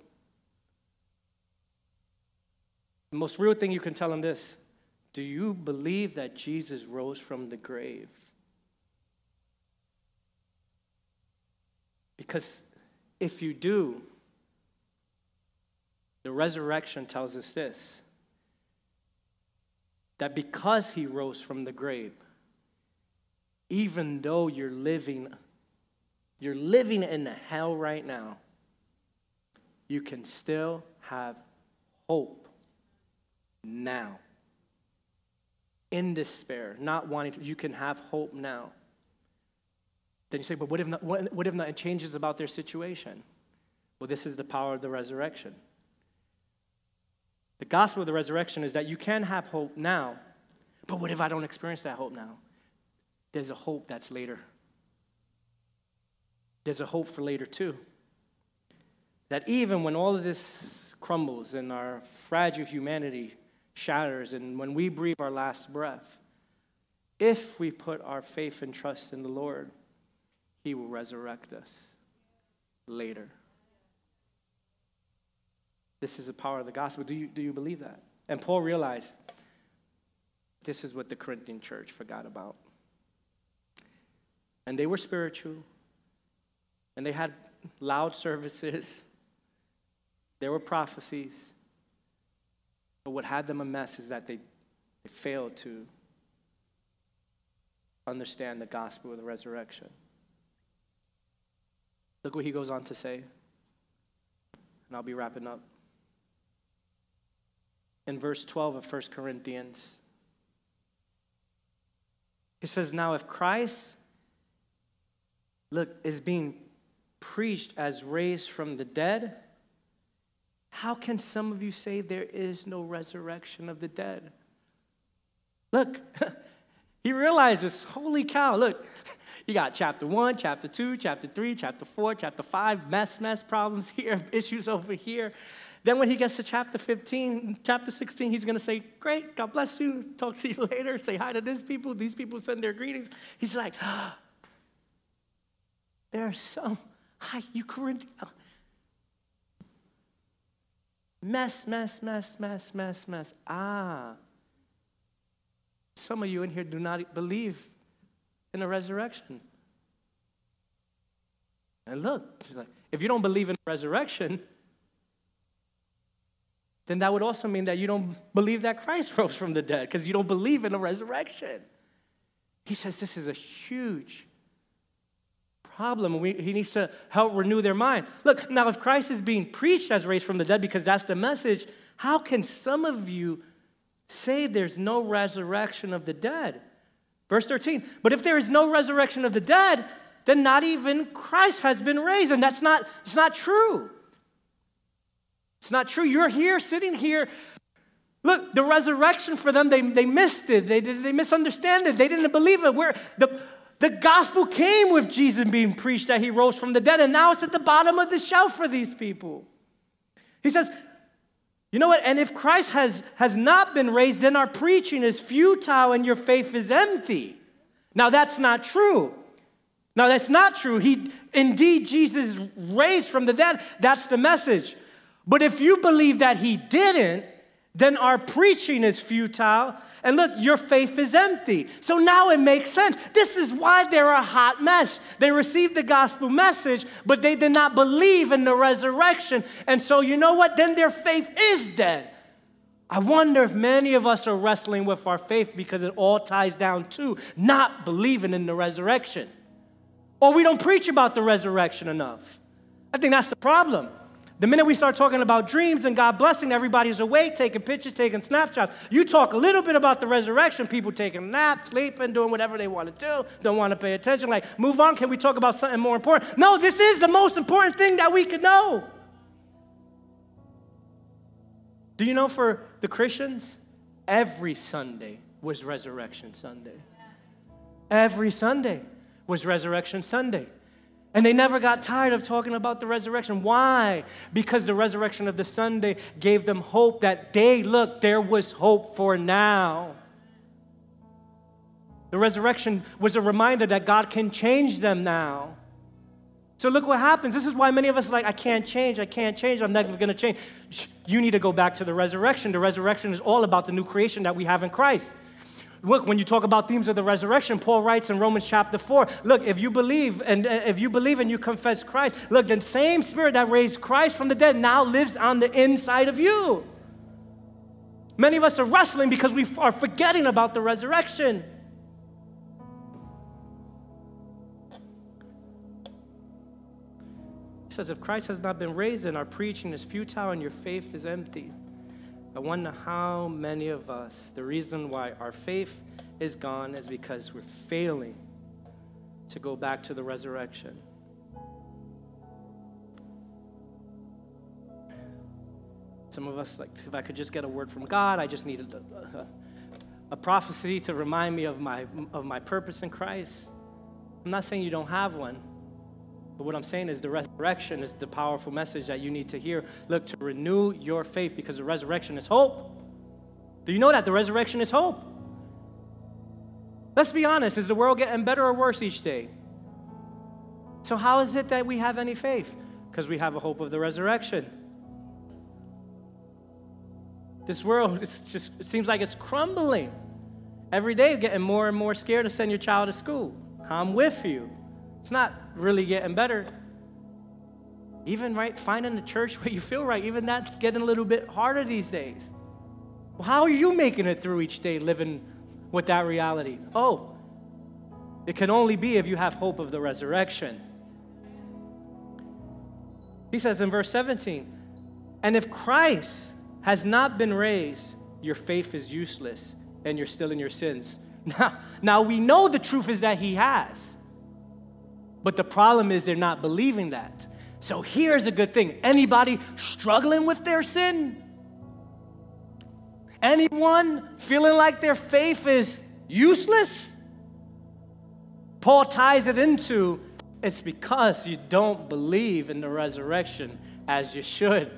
The most real thing you can tell them this Do you believe that Jesus rose from the grave? Because if you do, the resurrection tells us this that because he rose from the grave, even though you're living you're living in hell right now, you can still have hope now. In despair, not wanting to, you can have hope now. Then you say, but what if, not, what, what if nothing changes about their situation? Well, this is the power of the resurrection. The gospel of the resurrection is that you can have hope now, but what if I don't experience that hope now? There's a hope that's later. There's a hope for later too. That even when all of this crumbles and our fragile humanity shatters, and when we breathe our last breath, if we put our faith and trust in the Lord, He will resurrect us later. This is the power of the gospel. Do you, do you believe that? And Paul realized this is what the Corinthian church forgot about. And they were spiritual, and they had loud services, there were prophecies. But what had them a mess is that they, they failed to understand the gospel of the resurrection. Look what he goes on to say, and I'll be wrapping up in verse 12 of 1 Corinthians. It says, Now if Christ, look, is being preached as raised from the dead, how can some of you say there is no resurrection of the dead? Look, [laughs] he realizes, holy cow, look, [laughs] you got chapter one, chapter two, chapter three, chapter four, chapter five, mess, mess problems here, [laughs] issues over here. Then when he gets to chapter 15, chapter 16, he's going to say, Great, God bless you. Talk to you later. Say hi to these people. These people send their greetings. He's like, oh, [gasps] There are some, hi, you Corinthians. Mess, mess, mess, mess, mess, mess. Ah. Some of you in here do not believe in a resurrection. And look, if you don't believe in resurrection, then that would also mean that you don't believe that Christ rose from the dead because you don't believe in the resurrection. He says this is a huge problem. We, he needs to help renew their mind. Look, now, if Christ is being preached as raised from the dead because that's the message, how can some of you say there's no resurrection of the dead? Verse 13, but if there is no resurrection of the dead, then not even Christ has been raised. And that's not, it's not true. It's not true. You're here, sitting here. Look, the resurrection for them, they, they missed it. They, they misunderstood it. They didn't believe it. Where the, the gospel came with Jesus being preached that he rose from the dead, and now it's at the bottom of the shelf for these people. He says, you know what? And if Christ has, has not been raised, then our preaching is futile and your faith is empty. Now, that's not true. Now, that's not true. He, indeed, Jesus raised from the dead. That's the message. But if you believe that he didn't, then our preaching is futile. And look, your faith is empty. So now it makes sense. This is why they're a hot mess. They received the gospel message, but they did not believe in the resurrection. And so, you know what? Then their faith is dead. I wonder if many of us are wrestling with our faith because it all ties down to not believing in the resurrection. Or we don't preach about the resurrection enough. I think that's the problem. The minute we start talking about dreams and God blessing, everybody's awake, taking pictures, taking snapshots. You talk a little bit about the resurrection, people taking naps, sleeping, doing whatever they want to do, don't want to pay attention. Like, move on, can we talk about something more important? No, this is the most important thing that we could know. Do you know for the Christians, every Sunday was Resurrection Sunday? Every Sunday was Resurrection Sunday. And they never got tired of talking about the resurrection. Why? Because the resurrection of the Sunday gave them hope that day, look, there was hope for now. The resurrection was a reminder that God can change them now. So look what happens. This is why many of us are like, I can't change, I can't change, I'm never gonna change. You need to go back to the resurrection. The resurrection is all about the new creation that we have in Christ. Look, when you talk about themes of the resurrection, Paul writes in Romans chapter 4, look, if you believe and uh, if you believe and you confess Christ, look, the same spirit that raised Christ from the dead now lives on the inside of you. Many of us are wrestling because we are forgetting about the resurrection. He says, if Christ has not been raised, then our preaching is futile and your faith is empty. I wonder how many of us, the reason why our faith is gone is because we're failing to go back to the resurrection. Some of us, like, if I could just get a word from God, I just needed a, a, a prophecy to remind me of my, of my purpose in Christ. I'm not saying you don't have one. But what I'm saying is the resurrection is the powerful message that you need to hear. Look, to renew your faith because the resurrection is hope. Do you know that? The resurrection is hope. Let's be honest, is the world getting better or worse each day? So, how is it that we have any faith? Because we have a hope of the resurrection. This world, just, it seems like it's crumbling. Every day, getting more and more scared to send your child to school. I'm with you. It's not really getting better. Even right, finding the church [laughs] where you feel right, even that's getting a little bit harder these days. Well, how are you making it through each day living with that reality? Oh, it can only be if you have hope of the resurrection. He says in verse 17, and if Christ has not been raised, your faith is useless and you're still in your sins. [laughs] Now, now we know the truth is that he has. But the problem is they're not believing that. So here's a good thing. Anybody struggling with their sin? Anyone feeling like their faith is useless? Paul ties it into it's because you don't believe in the resurrection as you should.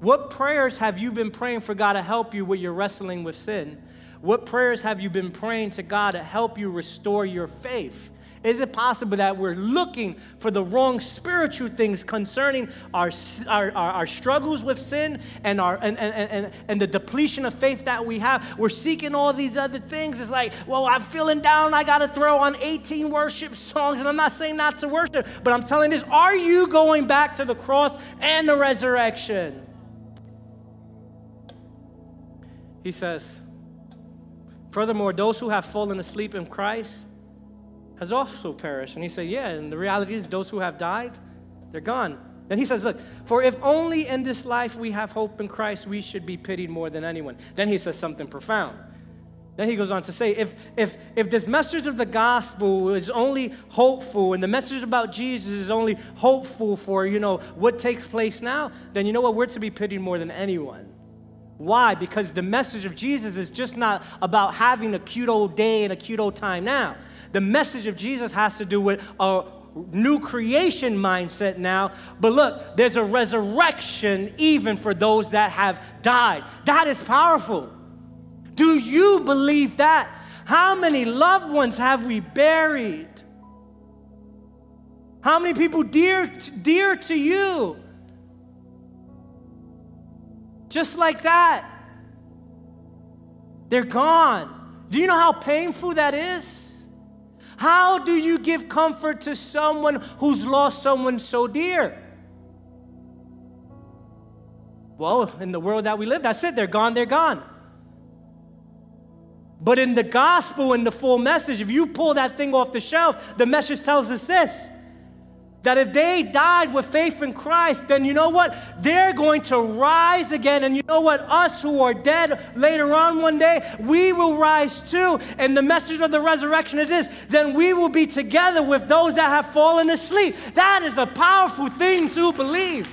What prayers have you been praying for God to help you with your wrestling with sin? What prayers have you been praying to God to help you restore your faith? Is it possible that we're looking for the wrong spiritual things concerning our, our, our, our struggles with sin and, our, and, and, and, and the depletion of faith that we have? We're seeking all these other things. It's like, well, I'm feeling down. I got to throw on 18 worship songs. And I'm not saying not to worship, but I'm telling this are you going back to the cross and the resurrection? He says, Furthermore, those who have fallen asleep in Christ has also perished. And he said, Yeah, and the reality is, those who have died, they're gone. Then he says, Look, for if only in this life we have hope in Christ, we should be pitied more than anyone. Then he says something profound. Then he goes on to say, if, if, if this message of the gospel is only hopeful and the message about Jesus is only hopeful for, you know, what takes place now, then you know what? We're to be pitied more than anyone. Why? Because the message of Jesus is just not about having a cute old day and a cute old time now. The message of Jesus has to do with a new creation mindset now. But look, there's a resurrection even for those that have died. That is powerful. Do you believe that? How many loved ones have we buried? How many people dear, dear to you? Just like that. They're gone. Do you know how painful that is? How do you give comfort to someone who's lost someone so dear? Well, in the world that we live, that's it. They're gone, they're gone. But in the gospel, in the full message, if you pull that thing off the shelf, the message tells us this that if they died with faith in Christ, then you know what? They're going to rise again. And you know what? Us who are dead later on one day, we will rise too. And the message of the resurrection is this then we will be together with those that have fallen asleep. That is a powerful thing to believe.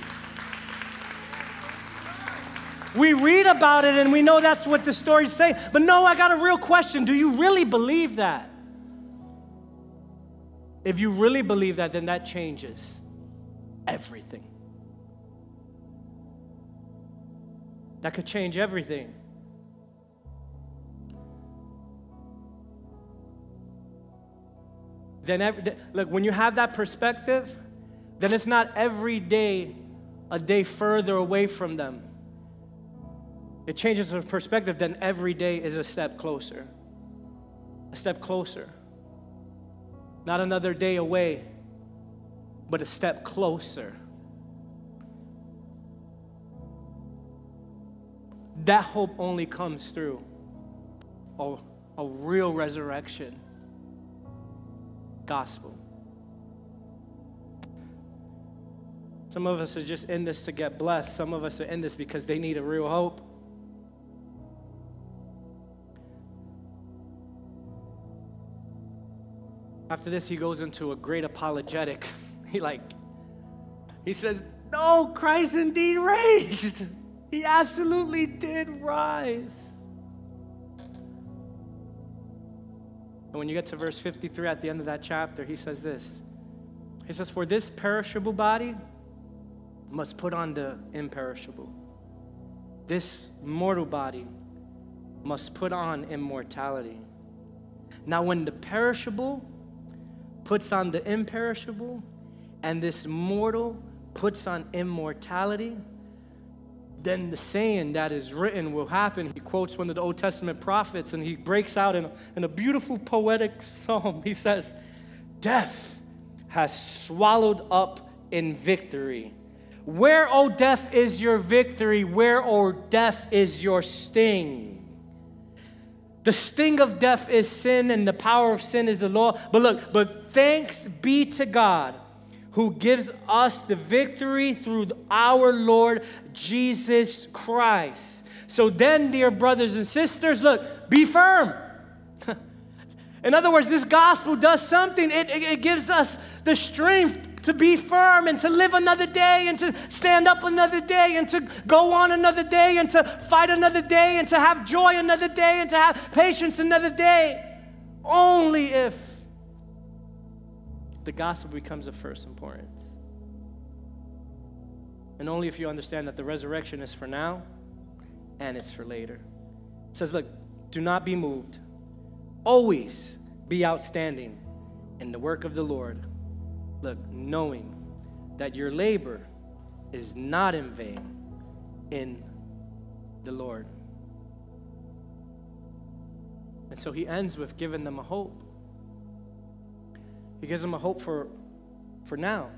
We read about it and we know that's what the stories say. But no, I got a real question. Do you really believe that? If you really believe that, then that changes everything. That could change everything. then every, look, when you have that perspective, then it's not every day a day further away from them. It changes the perspective, then every day is a step closer. A step closer. Not another day away, but a step closer. That hope only comes through a, a real resurrection gospel. Some of us are just in this to get blessed. Some of us are in this because they need a real hope. After this, he goes into a great apologetic. [laughs] He like, he says, No, Christ indeed raised. [laughs] He absolutely did rise. And when you get to verse 53 at the end of that chapter, he says this He says, For this perishable body must put on the imperishable. This mortal body must put on immortality. Now, when the perishable puts on the imperishable, and this mortal puts on immortality, then the saying that is written will happen. He quotes one of the Old Testament prophets and he breaks out in, in a beautiful poetic psalm. He says, Death has swallowed up in victory. Where, O oh, death, is your victory? Where, O oh, death, is your sting? The sting of death is sin, and the power of sin is the law. But look, but thanks be to God who gives us the victory through our Lord Jesus Christ. So then, dear brothers and sisters, look, be firm. [laughs] In other words, this gospel does something. It, it, it, gives us the strength to be firm and to live another day and to stand up another day and to go on another day and to fight another day and to have joy another day and to have patience another day. Only if the gospel becomes of first importance. And only if you understand that the resurrection is for now and it's for later. It says, Look, do not be moved. Always be outstanding in the work of the Lord. Look, knowing that your labor is not in vain in the Lord. And so he ends with giving them a hope. He gives them a hope for, for now.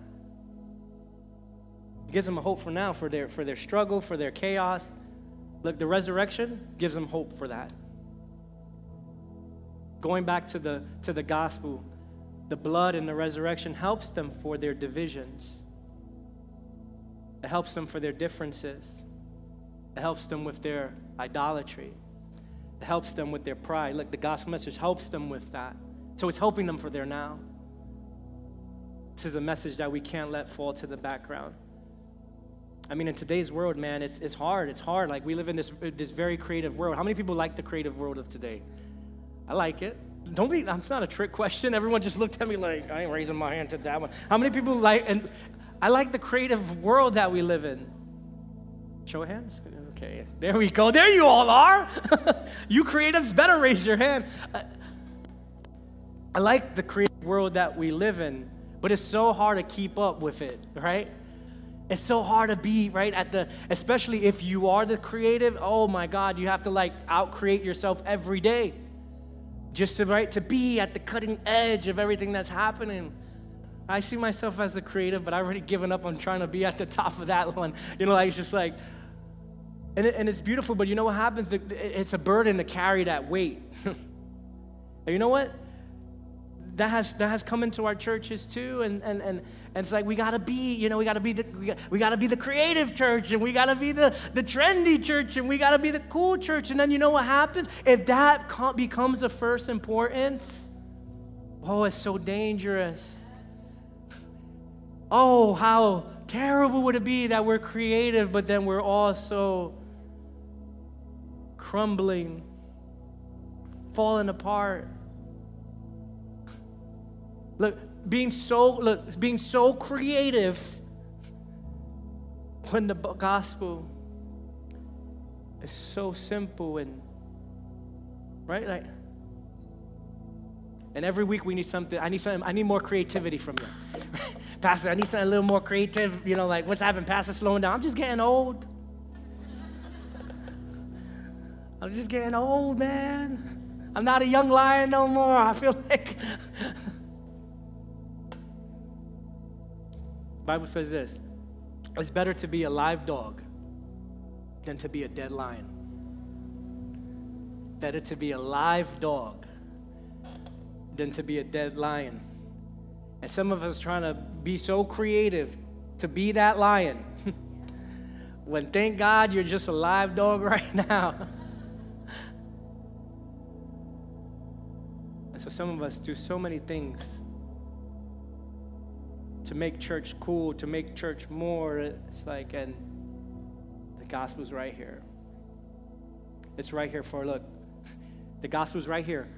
He gives them a hope for now, for their, for their struggle, for their chaos. Look, the resurrection gives them hope for that. Going back to the, to the gospel, the blood and the resurrection helps them for their divisions. It helps them for their differences. It helps them with their idolatry. It helps them with their pride. Look, the gospel message helps them with that. So it's helping them for their now. This is a message that we can't let fall to the background. I mean, in today's world, man, it's, it's hard. It's hard. Like, we live in this, this very creative world. How many people like the creative world of today? I like it. Don't be, that's not a trick question. [laughs] Everyone just looked at me like, I ain't raising my hand to that one. How many people like, and I like the creative world that we live in. Show of hands? Okay, there we go. There you all are. [laughs] you creatives better raise your hand. I, I like the creative world that we live in. But it's so hard to keep up with it, right? It's so hard to be right at the, especially if you are the creative. Oh my God, you have to like out create yourself every day, just to right to be at the cutting edge of everything that's happening. I see myself as a creative, but I've already given up on trying to be at the top of that one. [laughs] You know, like it's just like, and, it, and it's beautiful, but you know what happens? It's a burden to carry that weight. [laughs] and you know what? that has that has come into our churches too and and and, and it's like we got to be you know we got to be the we got, we got to be the creative church and we got to be the the trendy church and we got to be the cool church. And then you know what happens? If that becomes the first importance oh it's so dangerous. Oh how terrible would it be that we're creative but then we're also crumbling falling apart. Look, being so look, being so creative when the gospel is so simple and right like And every week we need something. I need something. I need more creativity from you, [laughs] Pastor. I need something a little more creative. You know, like what's happening, Pastor? Slowing down. I'm just getting old. [laughs] I'm just getting old, man. I'm not a young lion no more. I feel like. [laughs] Bible says this: It's better to be a live dog than to be a dead lion. Better to be a live dog than to be a dead lion. And some of us trying to be so creative to be that lion. [laughs] when thank God you're just a live dog [laughs] right now. and so some of us do so many things to make church cool, to make church more. It's like, and the gospel's right here. It's right here for, look, [laughs] the gospel's right here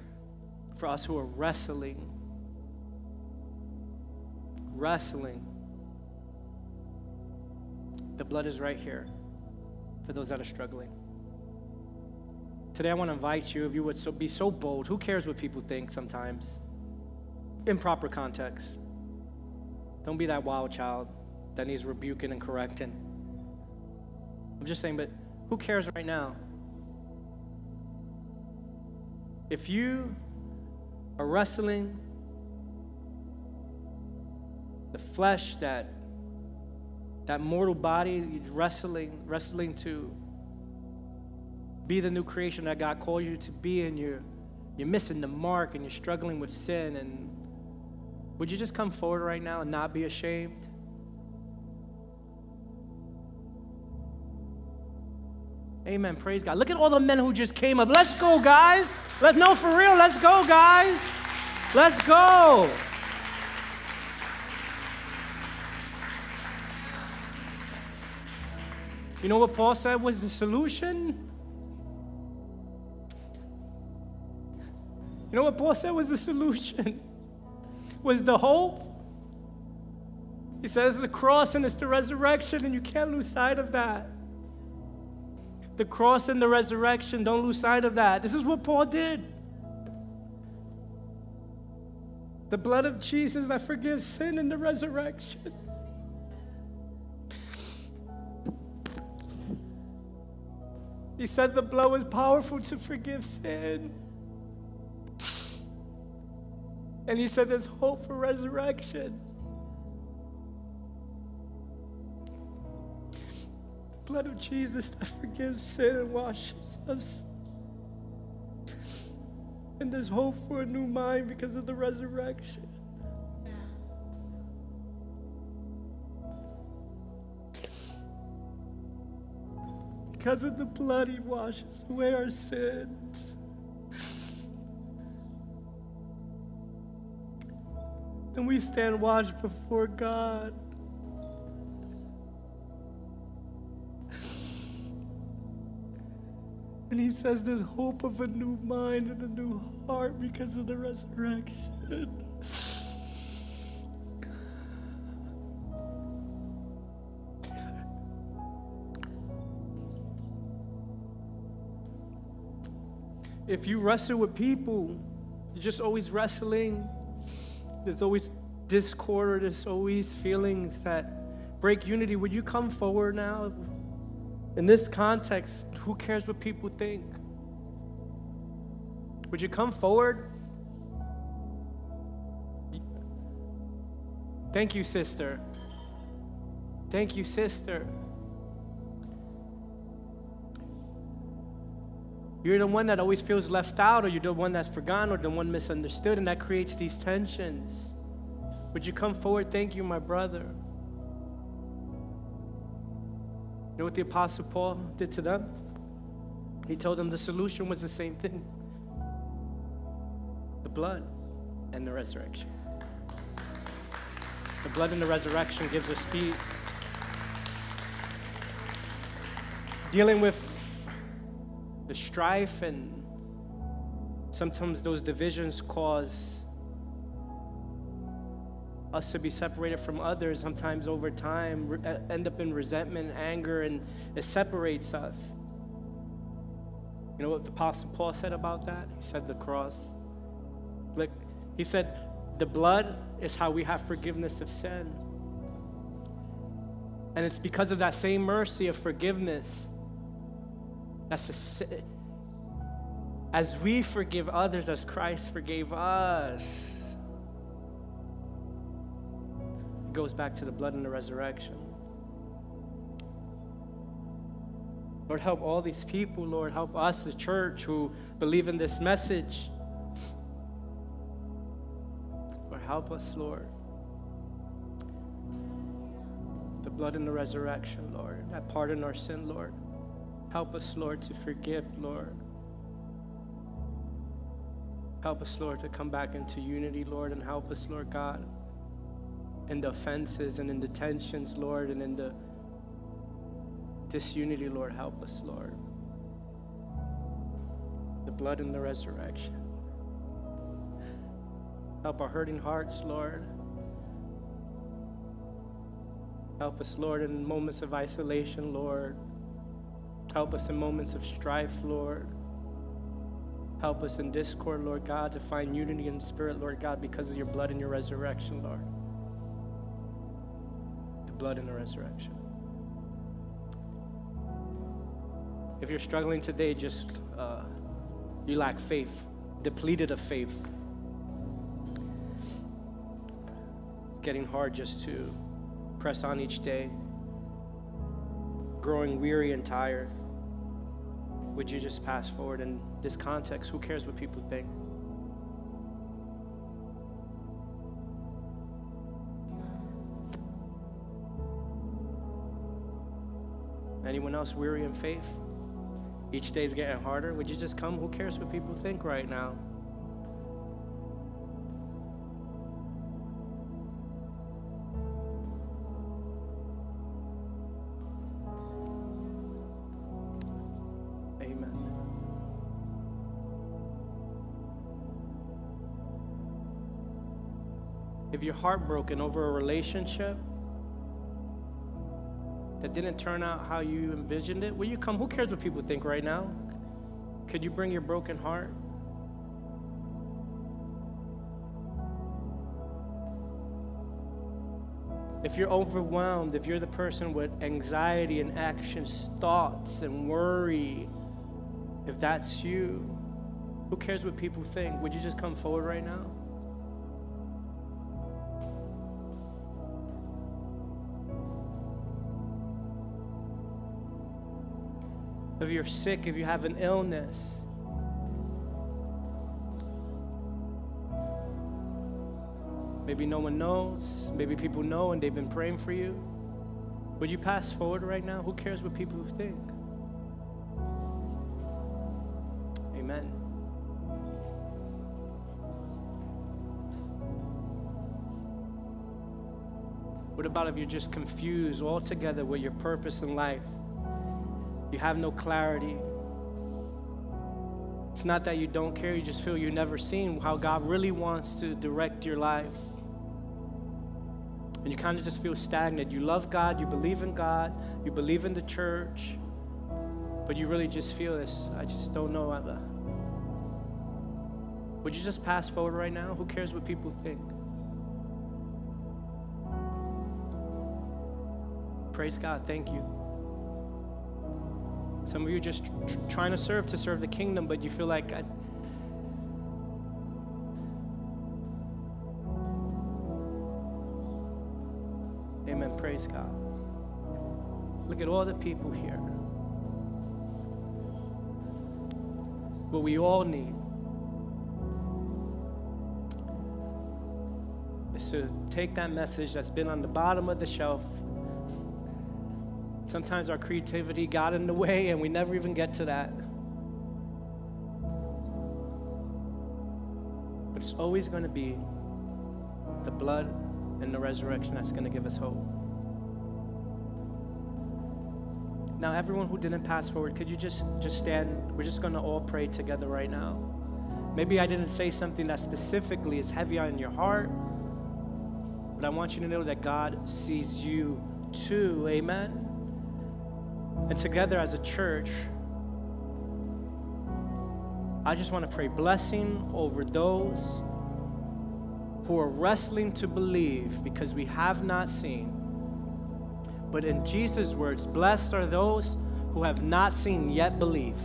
for us who are wrestling. Wrestling. The blood is right here for those that are struggling. Today, I want to invite you, if you would so, be so bold. Who cares what people think sometimes? Improper context. Don't be that wild child that needs rebuking and correcting. I'm just saying, but who cares right now? If you are wrestling the flesh, that that mortal body, you're wrestling, wrestling to be the new creation that God called you to be, and you're you're missing the mark and you're struggling with sin. And would you just come forward right now and not be ashamed? Amen. Praise God. Look at all the men who just came up. Let's go, guys. Let's know for real. Let's go, guys. Let's go. You know what Paul said was the solution? You know what Paul said was the [laughs] solution? Was the hope? He says the cross and it's the resurrection, and you can't lose sight of that the cross and the resurrection. Don't lose sight of that. This is what Paul did. The blood of Jesus that forgives sin and the resurrection. He said the blood was powerful to forgive sin. And he said there's hope for resurrection. The blood of Jesus that forgives sin and washes us. And there's hope for a new mind because of the resurrection. Because of the blood, He washes away our sins. And we stand watch before God. And he says there's hope of a new mind and a new heart because of the resurrection. If you wrestle with people, you're just always wrestling. There's always discord or there's always feelings that break unity. Would you come forward now? In this context, who cares what people think? Would you come forward? Thank you, sister. Thank you, sister. You're the one that always feels left out, or you're the one that's forgotten, or the one misunderstood, and that creates these tensions. Would you come forward? Thank you, my brother. You know what the Apostle Paul did to them? He told them the solution was the same thing the blood and the resurrection. The blood and the resurrection gives us peace. Dealing with the strife and sometimes those divisions cause us to be separated from others, sometimes over time, re- uh, end up in resentment, anger, and it separates us. You know what the Apostle Paul said about that? He said the cross. Look, He said, The blood is how we have forgiveness of sin. And it's because of that same mercy of forgiveness that's a, as we forgive others as Christ forgave us. It goes back to the blood and the resurrection. Lord, help all these people, Lord. Help us, the church, who believe in this message. Lord, help us, Lord. The blood and the resurrection, Lord. That pardon our sin, Lord. Help us, Lord, to forgive, Lord. Help us, Lord, to come back into unity, Lord, and help us, Lord God, in the offenses and in the tensions, Lord, and in the disunity, Lord. Help us, Lord. The blood and the resurrection. Help our hurting hearts, Lord. Help us, Lord, in moments of isolation, Lord. Help us in moments of strife, Lord. Help us in discord, Lord God, to find unity in spirit, Lord God, because of your blood and your resurrection, Lord. The blood and the resurrection. If you're struggling today, just uh, you lack faith, depleted of faith. Getting hard just to press on each day, growing weary and tired would you just pass forward in this context? Who cares what people think? Anyone else weary in faith? Each day is getting harder. Would you just come? Who cares what people think right now? If you're heartbroken over a relationship that didn't turn out how you envisioned it, will you come? Who cares what people think right now? Could you bring your broken heart? If you're overwhelmed, if you're the person with anxiety and anxious thoughts and worry, if that's you, who cares what people think? Would you just come forward right now? If you're sick, if you have an illness. Maybe no one knows. Maybe people know and they've been praying for you. Would you pass forward right now? Who cares what people think? Amen. What about if you're just confused altogether with your purpose in life? You have no clarity. It's not that you don't care, you just feel you've never seen how God really wants to direct your life. And you kind of just feel stagnant. You love God, you believe in God, you believe in the church, but you really just feel this. I just don't know. Would you just pass forward right now? Who cares what people think? Praise God. Thank you. Some of you are just tr- trying to serve to serve the kingdom, but you feel like I, Amen. Praise God. Look at all the people here. What we all need is to take that message that's been on the bottom of the shelf Sometimes our creativity got in the way and we never even get to that. But it's always going to be the blood and the resurrection that's going to give us hope. Now, everyone who didn't pass forward, could you just just stand? We're just going to all pray together right now. Maybe I didn't say something that specifically is heavy on your heart, but I want you to know that God sees you too. Amen. And together as a church, I just want to pray blessing over those who are wrestling to believe because we have not seen. But in Jesus' words, blessed are those who have not seen yet believe.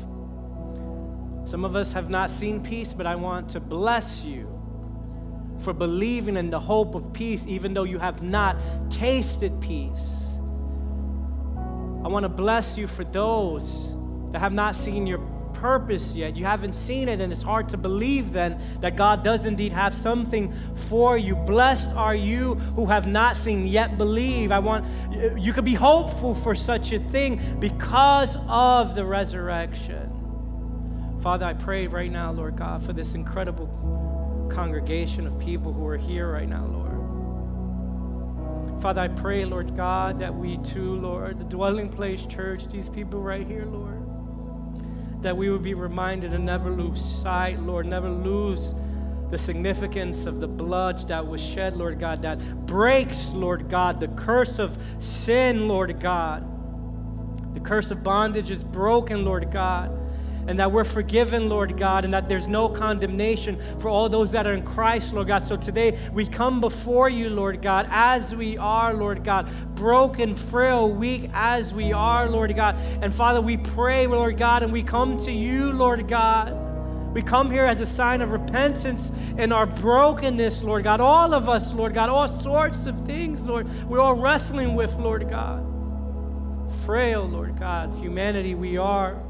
Some of us have not seen peace, but I want to bless you for believing in the hope of peace, even though you have not tasted peace. I want to bless you for those that have not seen your purpose yet. You haven't seen it, and it's hard to believe then that God does indeed have something for you. Blessed are you who have not seen yet believe. I want you could be hopeful for such a thing because of the resurrection. Father, I pray right now, Lord God, for this incredible congregation of people who are here right now, Lord. Father, I pray, Lord God, that we too, Lord, the dwelling place church, these people right here, Lord, that we would be reminded and never lose sight, Lord, never lose the significance of the blood that was shed, Lord God, that breaks, Lord God, the curse of sin, Lord God. The curse of bondage is broken, Lord God and that we're forgiven, Lord God, and that there's no condemnation for all those that are in Christ, Lord God. So today we come before you, Lord God, as we are, Lord God, broken, frail, weak as we are, Lord God. And Father, we pray, Lord God, and we come to you, Lord God. We come here as a sign of repentance in our brokenness, Lord God. All of us, Lord God, all sorts of things, Lord, we're all wrestling with, Lord God. Frail, Lord God, humanity we are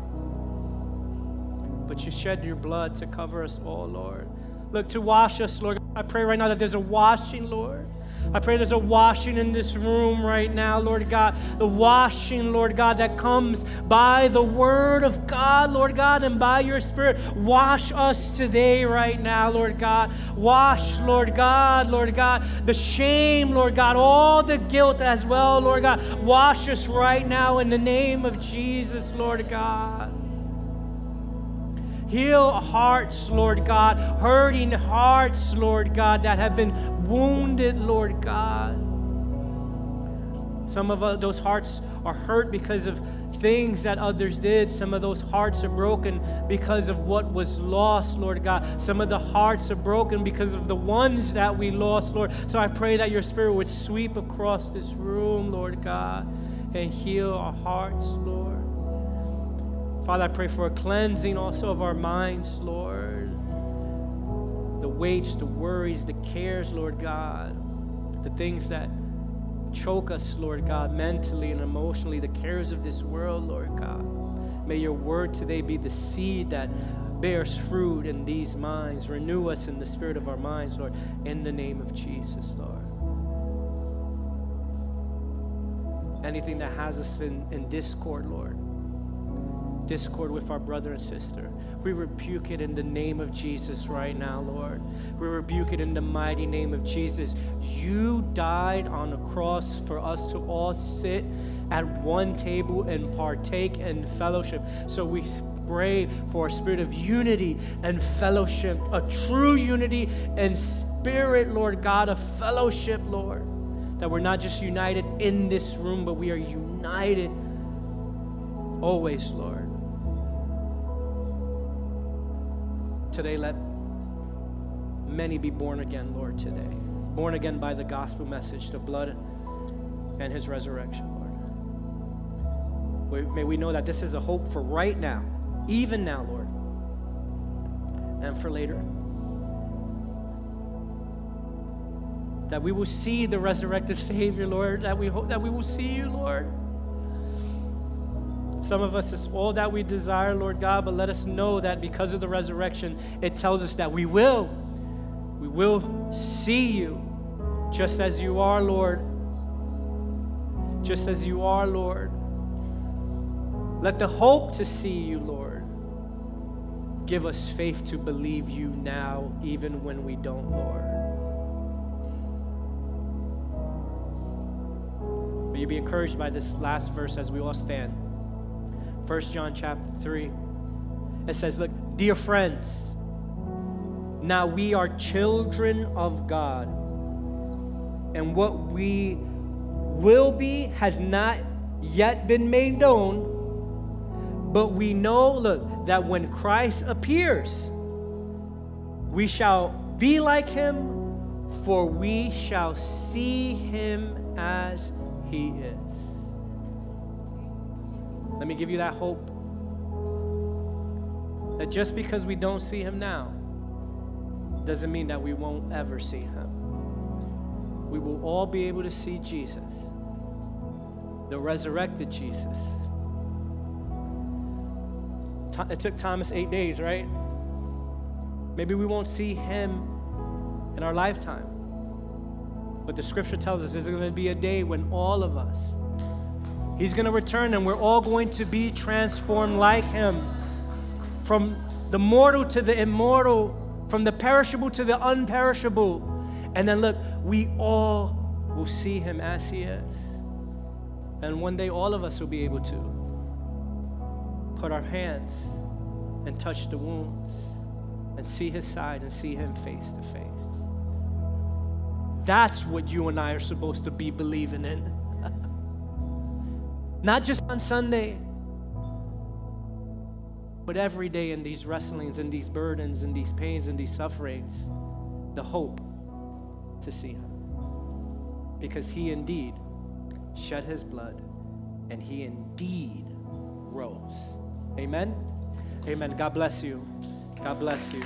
but you shed your blood to cover us all, Lord. Look, to wash us, Lord. I pray right now that there's a washing, Lord. I pray there's a washing in this room right now, Lord God. The washing, Lord God, that comes by the word of God, Lord God, and by your spirit. Wash us today, right now, Lord God. Wash, Lord God, Lord God, the shame, Lord God, all the guilt as well, Lord God. Wash us right now in the name of Jesus, Lord God. Heal hearts, Lord God, hurting hearts, Lord God, that have been wounded, Lord God. Some of uh, those hearts are hurt because of things that others did. Some of those hearts are broken because of what was lost, Lord God. Some of the hearts are broken because of the ones that we lost, Lord. So I pray that your spirit would sweep across this room, Lord God, and heal our hearts, Lord. Father, I pray for a cleansing also of our minds, Lord. The weights, the worries, the cares, Lord God, the things that choke us, Lord God, mentally and emotionally, the cares of this world, Lord God. May your word today be the seed that bears fruit in these minds. Renew us in the spirit of our minds, Lord, in the name of Jesus, Lord. Anything that has us in, in discord, Lord discord with our brother and sister. We rebuke it in the name of Jesus right now, Lord. We rebuke it in the mighty name of Jesus. You died on a cross for us to all sit at one table and partake in fellowship. So we pray for a spirit of unity and fellowship, a true unity and spirit, Lord God, of fellowship, Lord. That we're not just united in this room, but we are united always, Lord. Today, let many be born again, Lord, today. Born again by the gospel message, the blood and his resurrection, Lord. May we know that this is a hope for right now, even now, Lord, and for later. That we will see the resurrected Savior, Lord, that we hope that we will see you, Lord. Some of us, it's all that we desire, Lord God, but let us know that because of the resurrection, it tells us that we will. We will see you just as you are, Lord. Just as you are, Lord. Let the hope to see you, Lord, give us faith to believe you now, even when we don't, Lord. May you be encouraged by this last verse as we all stand. 1 John chapter 3. It says, Look, dear friends, now we are children of God, and what we will be has not yet been made known. But we know, look, that when Christ appears, we shall be like him, for we shall see him as he is. Let me give you that hope that just because we don't see him now doesn't mean that we won't ever see him. We will all be able to see Jesus, the resurrected Jesus. It took Thomas eight days, right? Maybe we won't see him in our lifetime. But the scripture tells us there's going to be a day when all of us, he's going to return and we're all going to be transformed like him. From the mortal to the immortal, from the perishable to the unperishable. And then look, we all will see him as he is. And one day all of us will be able to put our hands and touch the wounds and see his side and see him face to face. That's what you and I are supposed to be believing in. Not just on Sunday, but every day in these wrestlings and these burdens and these pains and these sufferings, the hope to see Him. Because He indeed shed His blood and He indeed rose. Amen? Amen. God bless you. God bless you.